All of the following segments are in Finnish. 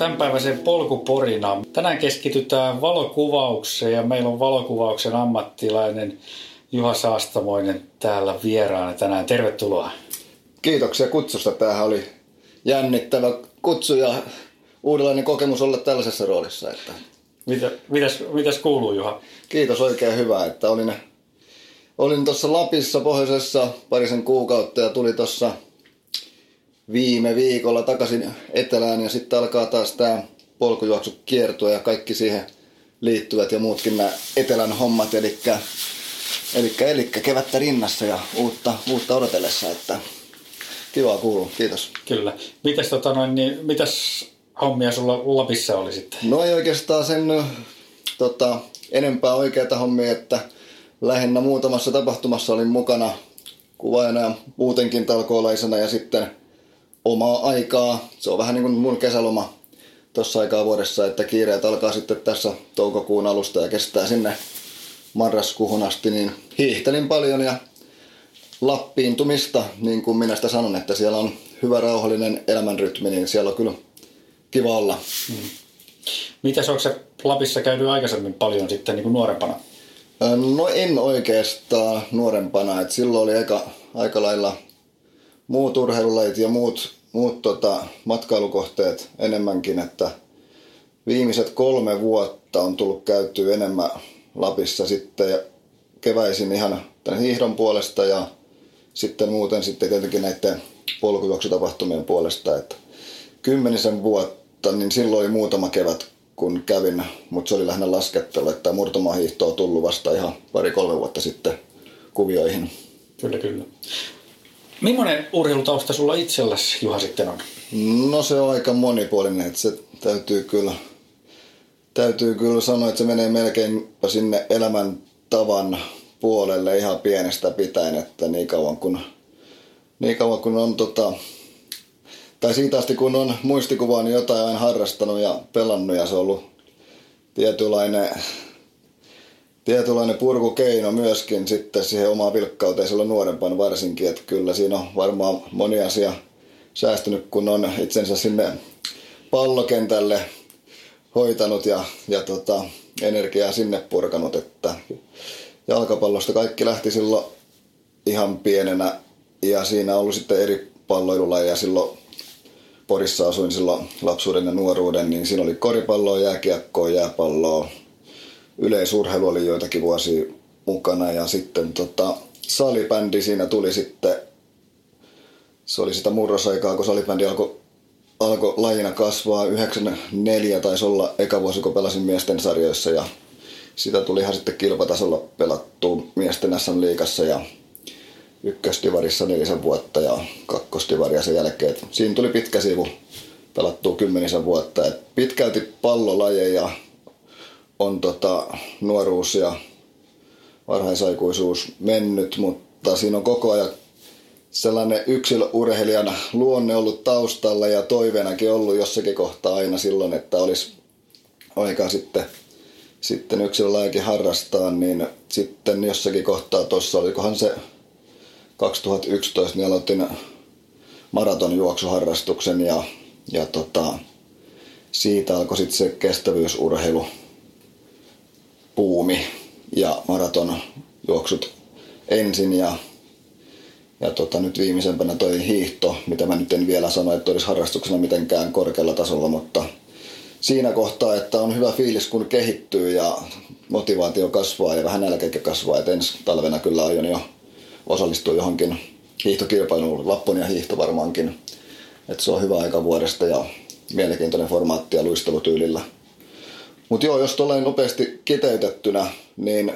tämänpäiväiseen polkuporinaan. Tänään keskitytään valokuvaukseen ja meillä on valokuvauksen ammattilainen Juha Saastamoinen täällä vieraana tänään. Tervetuloa. Kiitoksia kutsusta. Tämähän oli jännittävä kutsu ja uudenlainen kokemus olla tällaisessa roolissa. Että... Mitä, mitäs, mitäs kuuluu Juha? Kiitos oikein hyvä, että olin, olin tuossa Lapissa pohjoisessa parisen kuukautta ja tuli tuossa viime viikolla takaisin etelään ja sitten alkaa taas tämä polkujuoksu kiertua ja kaikki siihen liittyvät ja muutkin nämä etelän hommat, eli, eli, eli kevättä rinnassa ja uutta, uutta odotellessa, että kiva kuuluu, kiitos. Kyllä. Mitäs, tota noin, niin, mitäs hommia sulla Lapissa oli sitten? No ei oikeastaan sen tota, enempää oikeita hommia, että lähinnä muutamassa tapahtumassa olin mukana kuvaajana ja muutenkin talkoolaisena ja sitten omaa aikaa. Se on vähän niin kuin mun kesäloma tuossa aikaa vuodessa, että kiireet alkaa sitten tässä toukokuun alusta ja kestää sinne marraskuuhun asti, niin hiihtelin paljon ja lappiintumista, niin kuin minä sitä sanon, että siellä on hyvä rauhallinen elämänrytmi, niin siellä on kyllä kiva olla. Hmm. Mitäs onko se Lapissa käynyt aikaisemmin paljon sitten niin kuin nuorempana? No en oikeastaan nuorempana, että silloin oli aika, aika lailla muut urheilulajit ja muut, muut tota, matkailukohteet enemmänkin, että viimeiset kolme vuotta on tullut käytyä enemmän Lapissa sitten keväisin ihan tämän hiihdon puolesta ja sitten muuten sitten tietenkin näiden polkujuoksutapahtumien puolesta, että kymmenisen vuotta, niin silloin oli muutama kevät, kun kävin, mutta se oli lähinnä laskettelu, että murtomahiihto on tullut vasta ihan pari-kolme vuotta sitten kuvioihin. Kyllä, kyllä. Millainen urheilutausta sulla itselläsi, Juha, sitten on? No se on aika monipuolinen, että se täytyy kyllä, täytyy kyllä sanoa, että se menee melkein sinne elämäntavan puolelle ihan pienestä pitäen, että niin kauan kun, niin kauan kun on tota, tai siitä asti kun on muistikuvaa, niin jotain aina harrastanut ja pelannut ja se on ollut tietynlainen, tietynlainen purkukeino myöskin sitten siihen omaan vilkkauteen silloin nuorempana varsinkin, että kyllä siinä on varmaan moni asia säästynyt, kun on itsensä sinne pallokentälle hoitanut ja, ja tota, energiaa sinne purkanut, että jalkapallosta kaikki lähti silloin ihan pienenä ja siinä on ollut sitten eri palloilulajeja silloin Porissa asuin silloin lapsuuden ja nuoruuden, niin siinä oli koripalloa, jääkiekkoa, jääpalloa. Yleisurheilu oli joitakin vuosia mukana ja sitten tota, salibändi siinä tuli sitten, se oli sitä murrosaikaa, kun salibändi alkoi alko lajina kasvaa. 94 taisi olla eka vuosi, kun pelasin miesten sarjoissa ja sitä tuli ihan sitten kilpatasolla pelattu miesten SM-liigassa ja ykköstivarissa nelisen vuotta ja kakkostivaria sen jälkeen. Siinä tuli pitkä sivu pelattua kymmenisen vuotta. Et pitkälti pallolajeja on tota, nuoruus ja varhaisaikuisuus mennyt, mutta siinä on koko ajan sellainen yksilöurheilijana luonne ollut taustalla ja toiveenakin ollut jossakin kohtaa aina silloin, että olisi aika sitten, sitten yksilölajikin harrastaa, niin sitten jossakin kohtaa tuossa, olikohan se 2011 niin aloitin maratonjuoksuharrastuksen ja, ja tota, siitä alkoi sitten se kestävyysurheilu puumi ja maratonjuoksut ensin ja, ja tota, nyt viimeisempänä toi hiihto, mitä mä nyt en vielä sano, että olisi harrastuksena mitenkään korkealla tasolla, mutta siinä kohtaa, että on hyvä fiilis kun kehittyy ja motivaatio kasvaa ja vähän nälkäkin kasvaa, että ensi talvena kyllä aion jo osallistua johonkin hiihtokilpailuun, Lapponia hiihto varmaankin. Että se on hyvä aika vuodesta ja mielenkiintoinen formaatti ja luistelutyylillä. Mutta joo, jos tuollain nopeasti kiteytettynä, niin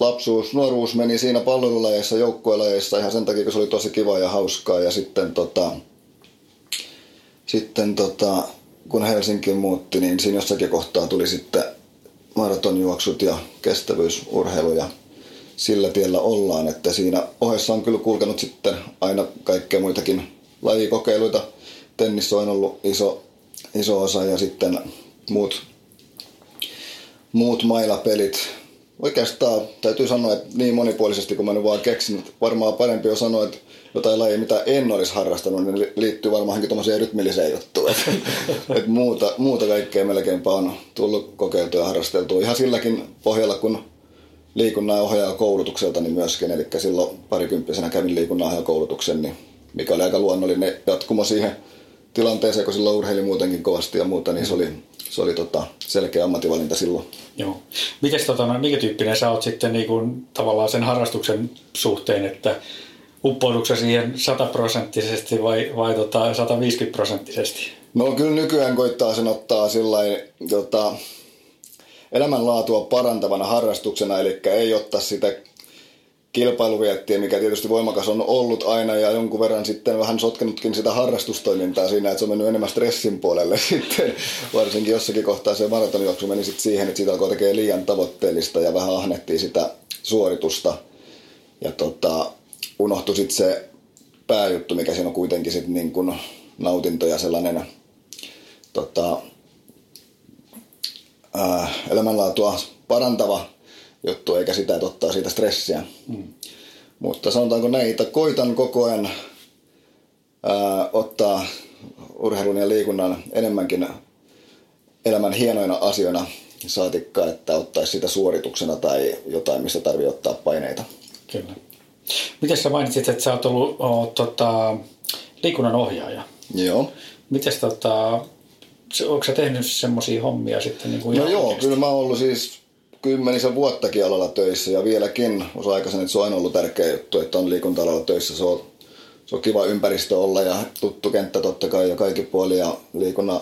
lapsuus, nuoruus meni siinä palvelulajeissa, joukkuelajeissa ihan sen takia, kun se oli tosi kiva ja hauskaa. Ja sitten, tota, sitten tota, kun Helsinki muutti, niin siinä jossakin kohtaa tuli sitten maratonjuoksut ja kestävyysurheilu ja sillä tiellä ollaan, että siinä ohessa on kyllä kulkenut sitten aina kaikkea muitakin lajikokeiluita. Tennis on ollut iso, iso osa ja sitten muut, muut mailapelit, oikeastaan täytyy sanoa, että niin monipuolisesti kuin mä nyt vaan keksin, että varmaan parempi on sanoa, että jotain lajia, mitä en olisi harrastanut, niin liittyy varmaankin tuommoiseen rytmilliseen juttuun. Että, että muuta, muuta kaikkea melkeinpä on tullut kokeiltua ja harrasteltua ihan silläkin pohjalla, kun liikunnan ohjaaja koulutukselta niin myöskin. Eli silloin parikymppisenä kävin liikunnan koulutuksen, niin mikä oli aika luonnollinen jatkumo siihen tilanteeseen, kun silloin urheili muutenkin kovasti ja muuta, niin se oli, se oli tota selkeä ammattivalinta silloin. Joo. Mites, tota, no, mikä tyyppinen sä oot sitten niin kuin, tavallaan sen harrastuksen suhteen, että uppoudutko siihen sataprosenttisesti vai, vai tota 150 prosenttisesti? No kyllä nykyään koittaa sen ottaa sillä tota, elämänlaatua parantavana harrastuksena, eli ei ottaa sitä kilpailuviettiä, mikä tietysti voimakas on ollut aina ja jonkun verran sitten vähän sotkenutkin sitä harrastustoimintaa siinä, että se on mennyt enemmän stressin puolelle sitten. Varsinkin jossakin kohtaa se maratonjuoksu meni sitten siihen, että siitä alkoi tekemään liian tavoitteellista ja vähän ahnettiin sitä suoritusta. Ja tota, unohtui sitten se pääjuttu, mikä siinä on kuitenkin sitten niin kuin nautinto ja sellainen tota, ää, elämänlaatua parantava juttu, eikä sitä, että ottaa siitä stressiä. Mm. Mutta sanotaanko näin, että koitan koko ajan ää, ottaa urheilun ja liikunnan enemmänkin elämän hienoina asioina saatikka, että ottaisi sitä suorituksena tai jotain, missä tarvii ottaa paineita. Kyllä. Miten sä mainitsit, että sä oot ollut o, tota, liikunnan ohjaaja? Joo. Miten tota, onko sä tehnyt semmoisia hommia sitten niin kuin No joo, oikeasti? kyllä mä oon ollut siis kymmenisen vuottakin alalla töissä ja vieläkin osa aikaisen, että se on aina ollut tärkeä juttu, että on liikunta-alalla töissä. Se on, se on kiva ympäristö olla ja tuttu kenttä totta kai ja kaikki puoli ja liikunnan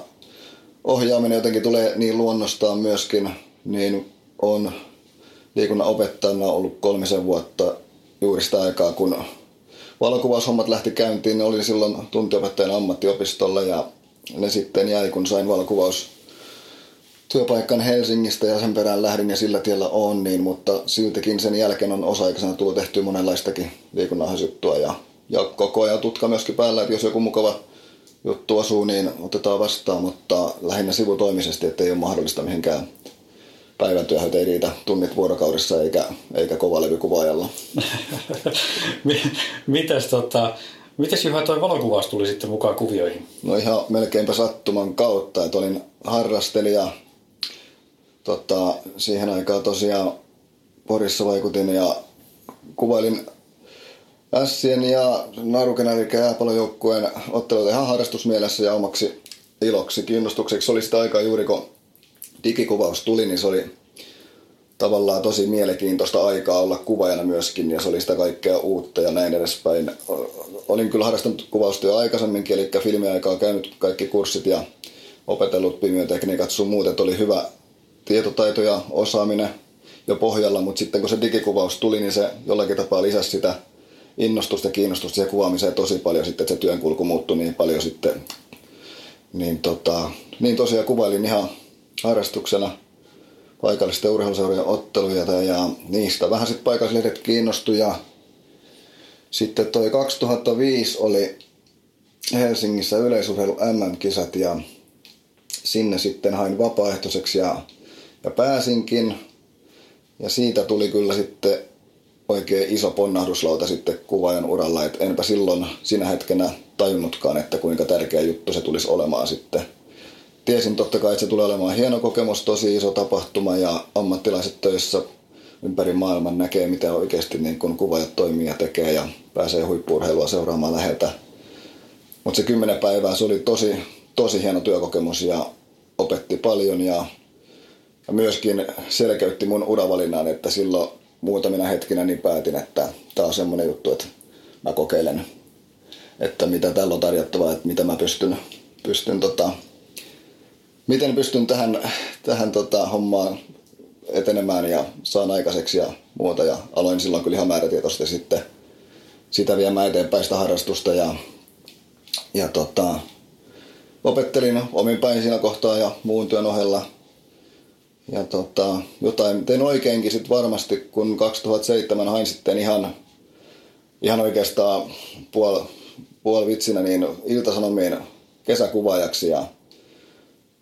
ohjaaminen jotenkin tulee niin luonnostaan myöskin, niin on liikunnan opettajana ollut kolmisen vuotta juuri sitä aikaa, kun valokuvaushommat lähti käyntiin, niin olin silloin tuntiopettajan ammattiopistolla ja ne sitten jäi, kun sain valokuvaus työpaikan Helsingistä ja sen perään lähdin ja sillä tiellä on, niin, mutta siltikin sen jälkeen on osa-aikaisena tullut tehtyä monenlaistakin liikunnanhasjuttua ja, ja koko ajan tutka myöskin päällä, että jos joku mukava juttu asuu, niin otetaan vastaan, mutta lähinnä sivutoimisesti, että ei ole mahdollista mihinkään päivätyöhön ei riitä tunnit vuorokaudessa eikä, eikä kovalevykuvaajalla. Mitäs, tota, mitäs Juha toi valokuvaus tuli sitten mukaan kuvioihin? No ihan melkeinpä sattuman kautta, että olin harrastelija. Tota, siihen aikaan tosiaan Porissa vaikutin ja kuvailin Ässien ja Naruken eli jääpalojoukkueen otteluita ihan harrastusmielessä ja omaksi iloksi. Kiinnostukseksi oli sitä aikaa juuri kun digikuvaus tuli, niin se oli tavallaan tosi mielenkiintoista aikaa olla kuvaajana myöskin ja se oli sitä kaikkea uutta ja näin edespäin. Olin kyllä harrastanut kuvausta jo aikaisemminkin, eli filmiaikaa käynyt kaikki kurssit ja opetellut pimeotekniikat sun muut, että oli hyvä tietotaito ja osaaminen jo pohjalla, mutta sitten kun se digikuvaus tuli, niin se jollakin tapaa lisäsi sitä innostusta ja kiinnostusta siihen kuvaamiseen tosi paljon sitten, että se työnkulku muuttui niin paljon sitten. Niin, tota, niin tosiaan kuvailin ihan harrastuksena paikallisten urheiluseurojen otteluja ja niistä vähän sitten paikallislehdet kiinnostui ja sitten toi 2005 oli Helsingissä yleisurheilu MM-kisat ja sinne sitten hain vapaaehtoiseksi ja, ja pääsinkin. Ja siitä tuli kyllä sitten oikein iso ponnahduslauta sitten kuvaajan uralla, että enpä silloin sinä hetkenä tajunnutkaan, että kuinka tärkeä juttu se tulisi olemaan sitten – tiesin totta kai, että se tulee olemaan hieno kokemus, tosi iso tapahtuma ja ammattilaiset töissä ympäri maailman näkee, miten oikeasti niin kun kuvaajat toimii ja tekee ja pääsee huippuurheilua seuraamaan läheltä. Mutta se kymmenen päivää, se oli tosi, tosi hieno työkokemus ja opetti paljon ja, ja myöskin selkeytti mun uravalinnan, että silloin muutamina hetkinä niin päätin, että tämä on semmoinen juttu, että mä kokeilen, että mitä täällä on tarjottavaa, että mitä mä pystyn, pystyn tota, miten pystyn tähän, tähän tota, hommaan etenemään ja saan aikaiseksi ja muuta. Ja aloin silloin kyllä ihan määrätietoisesti sitten sitä viemään eteenpäin sitä harrastusta ja, ja tota, opettelin omin päin siinä kohtaa ja muun työn ohella. Ja tota, jotain tein oikeinkin sitten varmasti, kun 2007 hain sitten ihan, ihan oikeastaan puol, puol vitsinä niin iltasanomiin kesäkuvaajaksi ja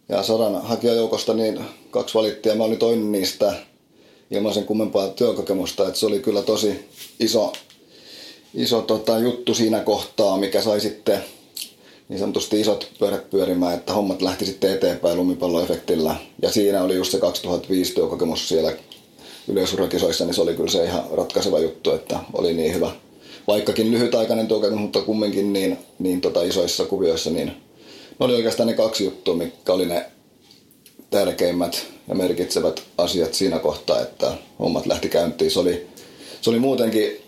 ja sodan hakijajoukosta niin kaksi valittia. Mä olin toinen niistä. ilman sen kummempaa työkokemusta. Että se oli kyllä tosi iso, iso tota, juttu siinä kohtaa, mikä sai sitten niin sanotusti isot pyörät pyörimään, että hommat lähti sitten eteenpäin lumipalloefektillä. Ja siinä oli just se 2005 työkokemus siellä yleisurakisoissa, niin se oli kyllä se ihan ratkaiseva juttu, että oli niin hyvä. Vaikkakin lyhytaikainen työkokemus, mutta kumminkin niin, niin tota isoissa kuvioissa, niin ne oli oikeastaan ne kaksi juttua, mitkä oli ne tärkeimmät ja merkitsevät asiat siinä kohtaa, että hommat lähti käyntiin. Se oli, se oli muutenkin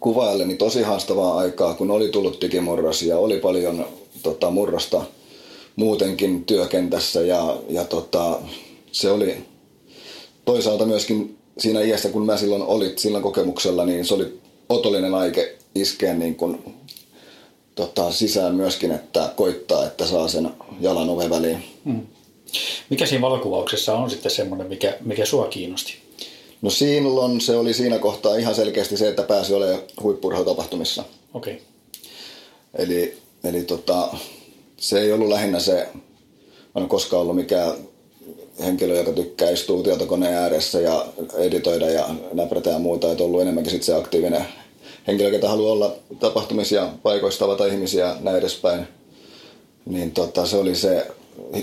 kuvailleni tosi haastavaa aikaa, kun oli tullut digimurros ja oli paljon tota, murrosta muutenkin työkentässä ja, ja tota, se oli toisaalta myöskin siinä iässä, kun mä silloin olit sillä kokemuksella, niin se oli otollinen aike iskeä niin kuin, tota, sisään myöskin, että koittaa, että saa sen jalan oven väliin. Mm. Mikä siinä valokuvauksessa on sitten semmoinen, mikä, mikä sua kiinnosti? No silloin se oli siinä kohtaa ihan selkeästi se, että pääsi olemaan huippurheilutapahtumissa. Okei. Okay. Eli, eli tota, se ei ollut lähinnä se, mä en koskaan ollut mikään henkilö, joka tykkää istua tietokoneen ääressä ja editoida ja näprätä ja muuta, että ollut enemmänkin sit se aktiivinen henkilö, joka haluaa olla tapahtumisia, paikoista tavata ihmisiä näin edespäin. Niin tota, se oli se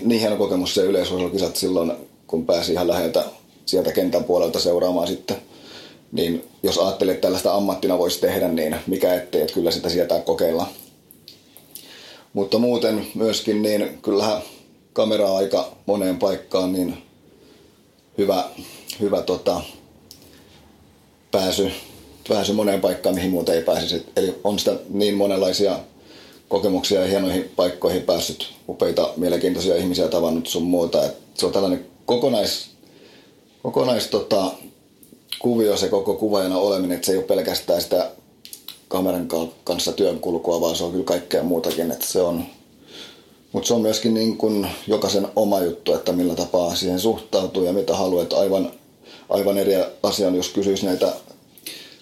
niin hieno kokemus se yleisurheilukisat silloin, kun pääsi ihan läheltä sieltä kentän puolelta seuraamaan sitten. Niin jos ajattelee, että tällaista ammattina voisi tehdä, niin mikä ettei, että kyllä sitä sieltä kokeilla. Mutta muuten myöskin, niin kyllähän kamera aika moneen paikkaan, niin hyvä, hyvä tota, pääsy, pääsy moneen paikkaan, mihin muuten ei pääsisi. Eli on sitä niin monenlaisia kokemuksia ja hienoihin paikkoihin päässyt, upeita, mielenkiintoisia ihmisiä tavannut sun muuta. Et se on tällainen kokonais, kokonais tota, kuvio se koko kuvaajana oleminen, että se ei ole pelkästään sitä kameran kanssa työn kulkua, vaan se on kyllä kaikkea muutakin. Että se on, mutta se on myöskin niin kuin jokaisen oma juttu, että millä tapaa siihen suhtautuu ja mitä haluaa. Että aivan, aivan eri asia jos kysyisi näitä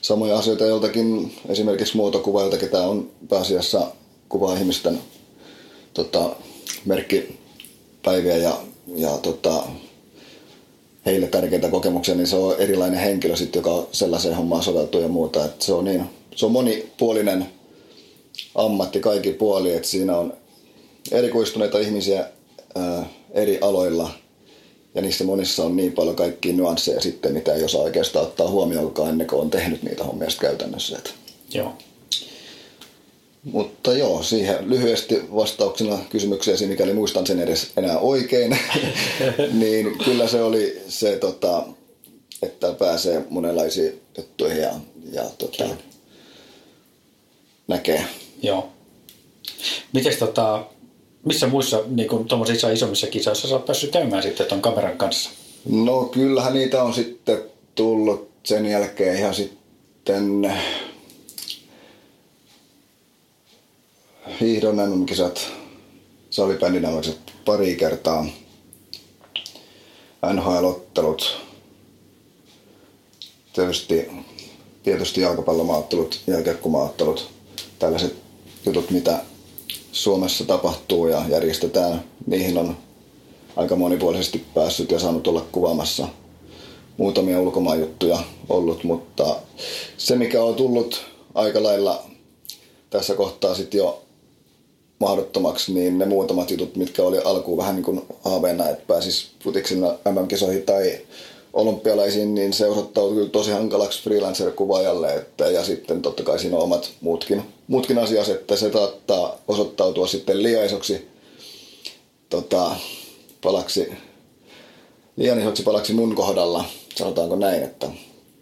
samoja asioita joltakin, esimerkiksi muotokuvailta, ketä on pääasiassa kuvaa ihmisten tota, merkkipäiviä ja, ja tota, heille tärkeitä kokemuksia, niin se on erilainen henkilö sitten, joka sellaiseen hommaan soveltuu ja muuta. Et se, on niin, se on monipuolinen ammatti kaikki puoli, että siinä on erikoistuneita ihmisiä ää, eri aloilla ja niissä monissa on niin paljon kaikkia nyansseja sitten, mitä ei osaa oikeastaan ottaa huomioon ennen kuin on tehnyt niitä hommia käytännössä. Joo. Mutta joo, siihen lyhyesti vastauksena kysymykseesi, mikäli muistan sen edes enää oikein, niin kyllä se oli se, tota, että pääsee monenlaisiin juttuihin ja, ja tota, näkee. Joo. Mites tota, missä muissa niin tuommoisissa isommissa kisoissa sä oot päässyt käymään sitten tuon kameran kanssa? No kyllähän niitä on sitten tullut sen jälkeen ihan sitten hiihdon MM-kisat, salibändinämöiset pari kertaa, NHL-ottelut, tietysti, tietysti jalkapallomaattelut, jälkiekkumaattelut, tällaiset jutut, mitä Suomessa tapahtuu ja järjestetään. Niihin on aika monipuolisesti päässyt ja saanut olla kuvaamassa. Muutamia ulkomaan juttuja ollut, mutta se mikä on tullut aika lailla tässä kohtaa sitten jo mahdottomaksi, niin ne muutamat jutut, mitkä oli alkuun vähän niin kuin haaveena, että pääsis futiksilla MM-kisoihin tai olympialaisiin, niin se osoittautui kyllä tosi hankalaksi freelancer-kuvaajalle, että, ja sitten totta kai siinä on omat muutkin, muutkin asiat, että se saattaa osoittautua sitten liian isoksi tota, palaksi, liian isoksi palaksi mun kohdalla, sanotaanko näin, että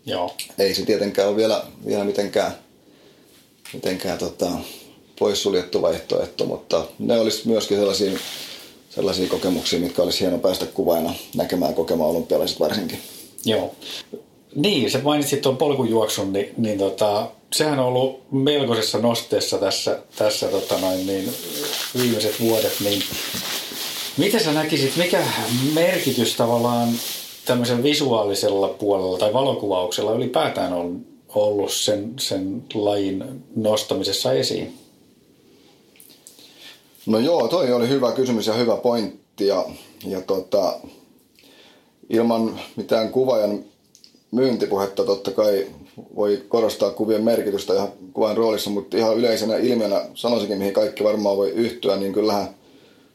Joo. ei se tietenkään ole vielä, vielä mitenkään, mitenkään tota, poissuljettu vaihtoehto, mutta ne olisi myöskin sellaisia, sellaisia kokemuksia, mitkä olisi hieno päästä kuvaina näkemään kokemaan olympialaiset varsinkin. Joo. Niin, se mainitsit tuon polkujuoksun, niin, niin tota, sehän on ollut melkoisessa nosteessa tässä, tässä tota noin, niin, viimeiset vuodet, niin miten sä näkisit, mikä merkitys tavallaan tämmöisen visuaalisella puolella tai valokuvauksella ylipäätään on ollut sen, sen lajin nostamisessa esiin? No joo, toi oli hyvä kysymys ja hyvä pointti. Ja, ja tota, ilman mitään kuvaajan myyntipuhetta totta kai voi korostaa kuvien merkitystä ihan kuvan roolissa, mutta ihan yleisenä ilmiönä sanoisinkin, mihin kaikki varmaan voi yhtyä, niin kyllähän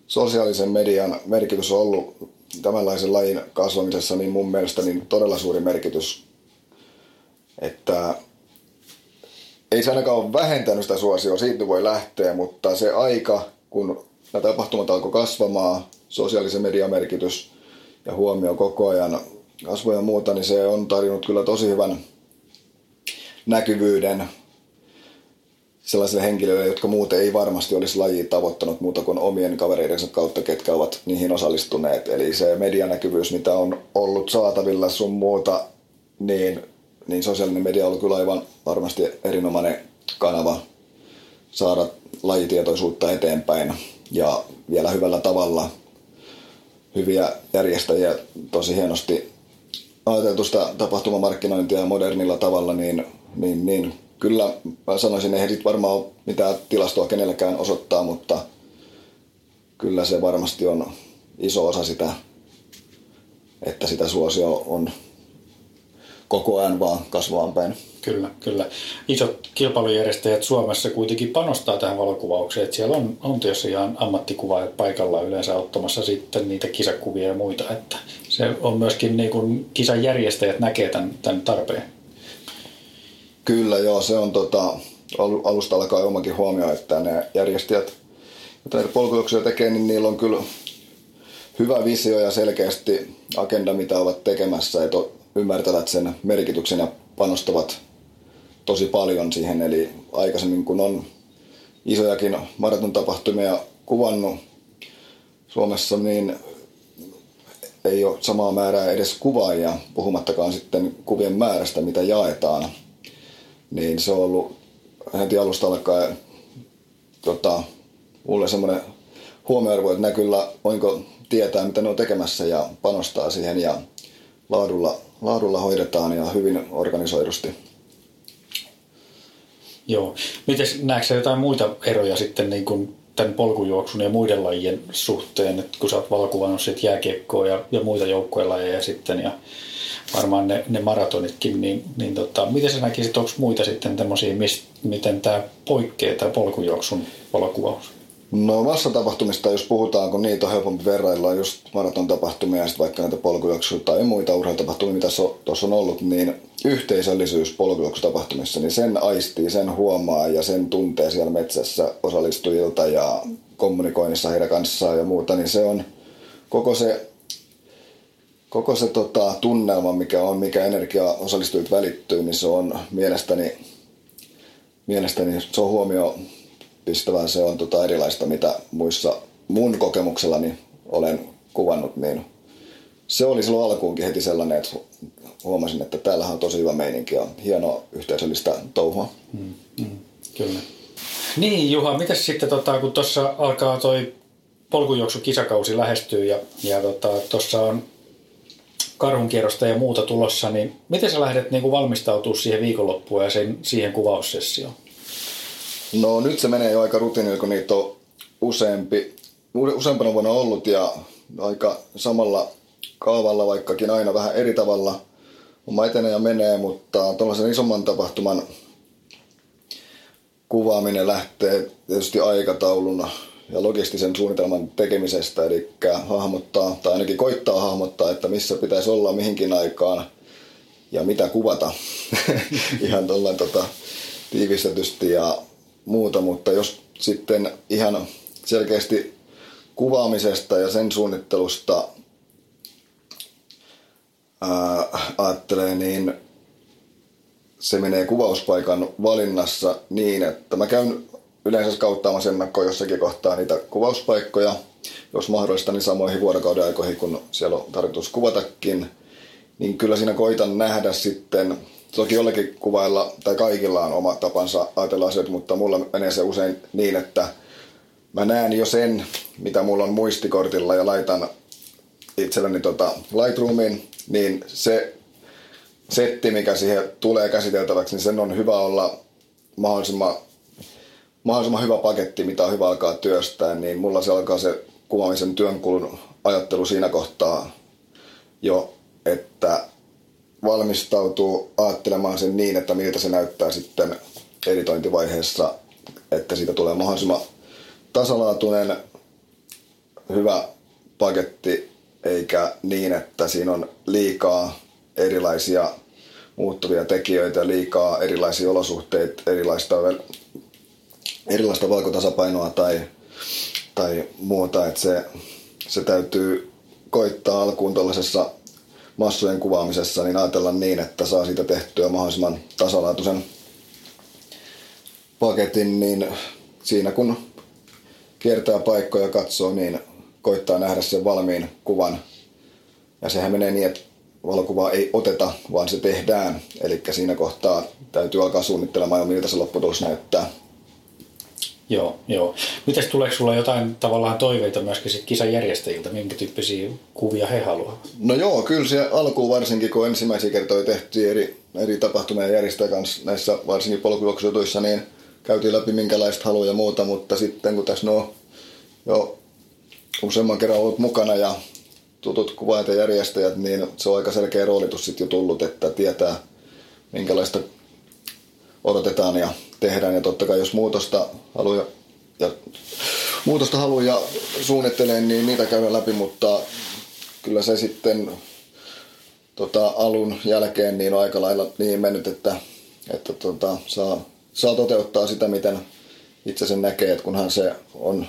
sosiaalisen median merkitys on ollut tämänlaisen lajin kasvamisessa niin mun mielestä niin todella suuri merkitys. Että ei se ainakaan ole vähentänyt sitä suosioa, siitä voi lähteä, mutta se aika, kun nämä tapahtumat alkoi kasvamaan, sosiaalisen median merkitys ja huomio koko ajan kasvoja ja muuta, niin se on tarjonnut kyllä tosi hyvän näkyvyyden sellaisille henkilöille, jotka muuten ei varmasti olisi laji tavoittanut muuta kuin omien kavereidensa kautta, ketkä ovat niihin osallistuneet. Eli se medianäkyvyys, mitä on ollut saatavilla sun muuta, niin, niin sosiaalinen media on ollut kyllä aivan varmasti erinomainen kanava saada lajitietoisuutta eteenpäin ja vielä hyvällä tavalla. Hyviä järjestäjiä tosi hienosti ajateltu sitä tapahtumamarkkinointia modernilla tavalla, niin, niin, niin kyllä mä sanoisin, ei varmaan ole mitään tilastoa kenellekään osoittaa, mutta kyllä se varmasti on iso osa sitä, että sitä suosio on koko ajan vaan kasvaan päin. Kyllä, kyllä. Isot kilpailujärjestäjät Suomessa kuitenkin panostaa tähän valokuvaukseen, että siellä on, on tietysti ihan ammattikuvaajat paikalla yleensä ottamassa sitten niitä kisakuvia ja muita, että se on myöskin niin kuin kisan järjestäjät näkee tämän, tämän tarpeen. Kyllä joo, se on tota, alusta alkaa omakin huomioon, että ne järjestäjät, jotka näitä polkutuksia tekee, niin niillä on kyllä hyvä visio ja selkeästi agenda, mitä ovat tekemässä, että ymmärtävät sen merkityksen ja panostavat tosi paljon siihen. Eli aikaisemmin kun on isojakin maraton tapahtumia kuvannut Suomessa, niin ei ole samaa määrää edes kuvaajia, puhumattakaan sitten kuvien määrästä, mitä jaetaan. Niin se on ollut heti alusta alkaen tota, mulle semmoinen huomioarvo, että ne kyllä voinko tietää, mitä ne on tekemässä ja panostaa siihen ja laadulla, laadulla hoidetaan ja hyvin organisoidusti. Joo. Miten näetkö jotain muita eroja sitten niin kuin tämän polkujuoksun ja muiden lajien suhteen, että kun sä oot valokuvannut sit jääkiekkoa ja, ja muita lajeja sitten ja varmaan ne, ne maratonitkin, niin, niin tota, miten sä näkisit, onko muita sitten tämmöisiä, miten tämä poikkeaa tämä polkujuoksun valokuvaus? No massatapahtumista, jos puhutaan, kun niitä on helpompi verrailla just maraton tapahtumia ja vaikka näitä polkujuoksuja tai muita urheilutapahtumia, mitä tuossa on ollut, niin yhteisöllisyys polkujuoksutapahtumissa, niin sen aistii, sen huomaa ja sen tuntee siellä metsässä osallistujilta ja kommunikoinnissa heidän kanssaan ja muuta, niin se on koko se, koko se tota, tunnelma, mikä on, mikä energia osallistujilta välittyy, niin se on mielestäni, mielestäni se on huomio pistävää, se on tota erilaista, mitä muissa mun kokemuksellani olen kuvannut, niin se oli silloin alkuunkin heti sellainen, että huomasin, että täällähän on tosi hyvä meininki ja hienoa yhteisöllistä touhua. Mm, mm, kyllä. Niin Juha, miten sitten tota, kun tuossa alkaa toi polkujuoksu kisakausi lähestyy ja, ja tuossa tota, on karhunkierrosta ja muuta tulossa, niin miten sä lähdet niin valmistautumaan siihen viikonloppuun ja sen, siihen kuvaussessioon? No nyt se menee jo aika rutiinilla, kun niitä on useampi, useampana vuonna ollut ja aika samalla kaavalla, vaikkakin aina vähän eri tavalla. Oma etenee ja menee, mutta tuollaisen isomman tapahtuman kuvaaminen lähtee tietysti aikatauluna ja logistisen suunnitelman tekemisestä, eli hahmottaa, tai ainakin koittaa hahmottaa, että missä pitäisi olla mihinkin aikaan ja mitä kuvata ihan tuollain tota, tiivistetysti ja muuta, mutta jos sitten ihan selkeästi kuvaamisesta ja sen suunnittelusta ää, ajattelee, niin se menee kuvauspaikan valinnassa niin, että mä käyn yleensä kauttaamassa ennakkoon jossakin kohtaa niitä kuvauspaikkoja, jos mahdollista, niin samoihin vuorokauden aikoihin, kun siellä on tarkoitus kuvatakin, niin kyllä siinä koitan nähdä sitten Toki jollakin kuvailla, tai kaikilla on oma tapansa ajatella asioita, mutta mulla menee se usein niin, että mä näen jo sen, mitä mulla on muistikortilla ja laitan itselleni tota Lightroomiin, niin se setti, mikä siihen tulee käsiteltäväksi, niin sen on hyvä olla mahdollisimman, mahdollisimman hyvä paketti, mitä on hyvä alkaa työstää, niin mulla se alkaa se kuvaamisen työnkulun ajattelu siinä kohtaa jo, että valmistautuu ajattelemaan sen niin, että miltä se näyttää sitten editointivaiheessa, että siitä tulee mahdollisimman tasalaatuinen, hyvä paketti, eikä niin, että siinä on liikaa erilaisia muuttuvia tekijöitä, liikaa erilaisia olosuhteita, erilaista, erilaista valkotasapainoa tai, tai muuta. Että se, se täytyy koittaa alkuun tuollaisessa massojen kuvaamisessa, niin ajatella niin, että saa siitä tehtyä mahdollisimman tasalaatuisen paketin, niin siinä kun kiertää paikkoja katsoo, niin koittaa nähdä sen valmiin kuvan. Ja sehän menee niin, että valokuvaa ei oteta, vaan se tehdään. Eli siinä kohtaa täytyy alkaa suunnittelemaan jo, miltä se lopputulos näyttää. Joo, joo. Mites tuleeko sulla jotain tavallaan toiveita myöskin sit kisan järjestäjiltä, minkä tyyppisiä kuvia he haluavat? No joo, kyllä se alkuun varsinkin, kun ensimmäisiä kertoja tehtiin eri, eri tapahtumia järjestää kanssa näissä varsinkin polkujuoksutuissa, niin käytiin läpi minkälaista haluja ja muuta, mutta sitten kun tässä no jo useamman kerran ollut mukana ja tutut kuvaajat ja järjestäjät, niin se on aika selkeä roolitus sitten jo tullut, että tietää minkälaista odotetaan ja tehdään. Ja totta kai jos muutosta haluaa ja, muutosta haluaa ja suunnittelee, niin niitä käydään läpi, mutta kyllä se sitten tota, alun jälkeen niin on aika lailla niin mennyt, että, että tota, saa, saa toteuttaa sitä, miten itse sen näkee, että kunhan se on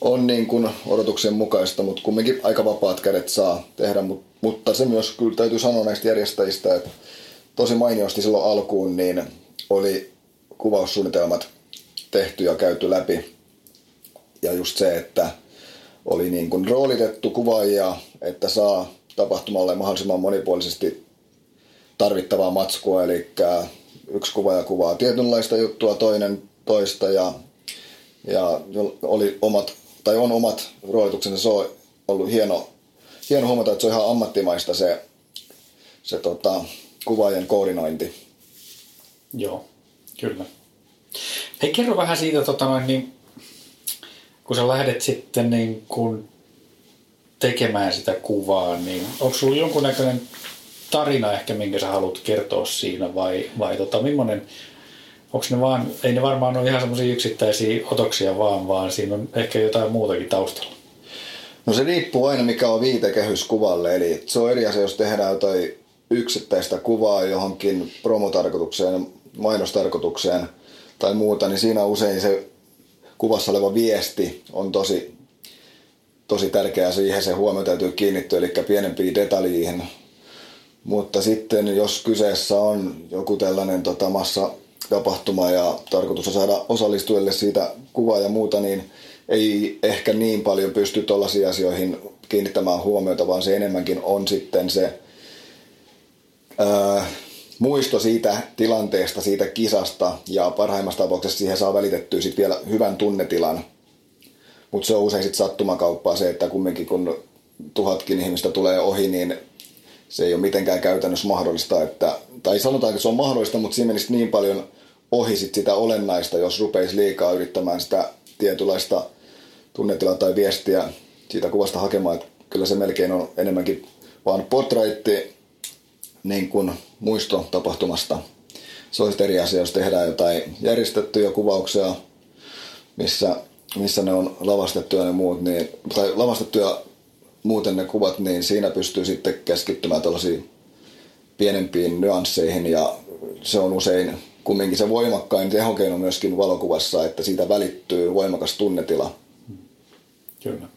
on niin kuin odotuksen mukaista, mutta kumminkin aika vapaat kädet saa tehdä, mutta se myös kyllä täytyy sanoa näistä järjestäjistä, että tosi mainiosti silloin alkuun niin oli kuvaussuunnitelmat tehty ja käyty läpi. Ja just se, että oli niin kuin roolitettu kuvaajia, että saa tapahtumalle mahdollisimman monipuolisesti tarvittavaa matskua, eli yksi kuvaaja kuvaa tietynlaista juttua, toinen toista ja, ja oli omat tai on omat roolituksensa. Se on ollut hieno, hieno huomata, että se on ihan ammattimaista se, se tota, kuvaajien koordinointi. Joo, kyllä. Hei, kerro vähän siitä, tota niin, kun sä lähdet sitten niin kun tekemään sitä kuvaa, niin onko sulla jonkunnäköinen tarina ehkä, minkä sä haluat kertoa siinä vai, vai tota, millainen, onko ne vaan, ei ne varmaan ole ihan semmoisia yksittäisiä otoksia vaan, vaan siinä on ehkä jotain muutakin taustalla. No se riippuu aina mikä on viitekehys kuvalle, eli se on eri asia, jos tehdään jotain yksittäistä kuvaa johonkin promotarkoitukseen, mainostarkoitukseen tai muuta, niin siinä usein se kuvassa oleva viesti on tosi, tosi tärkeää, siihen se huomio täytyy kiinnittyä, eli pienempiin detaljiin. Mutta sitten jos kyseessä on joku tällainen tota, massa tapahtuma ja tarkoitus on saada osallistujille siitä kuvaa ja muuta, niin ei ehkä niin paljon pysty tuollaisiin asioihin kiinnittämään huomiota, vaan se enemmänkin on sitten se ää, muisto siitä tilanteesta, siitä kisasta ja parhaimmassa tapauksessa siihen saa välitettyä sitten vielä hyvän tunnetilan. Mutta se on usein sitten sattumakauppaa se, että kumminkin kun tuhatkin ihmistä tulee ohi, niin se ei ole mitenkään käytännössä mahdollista, että, tai sanotaan, että se on mahdollista, mutta siinä menisi niin paljon ohi sit sitä olennaista, jos rupeisi liikaa yrittämään sitä tietynlaista tunnetilaa tai viestiä siitä kuvasta hakemaan. Että kyllä se melkein on enemmänkin vaan portraitti niin kuin muisto tapahtumasta. Se olisi eri asia, jos tehdään jotain järjestettyjä kuvauksia, missä, missä ne on lavastettuja ne muut, niin, tai lavastettuja muuten ne kuvat, niin siinä pystyy sitten keskittymään tällaisiin pienempiin nyansseihin ja se on usein kumminkin se voimakkain tehokeino myöskin valokuvassa, että siitä välittyy voimakas tunnetila. Kyllä.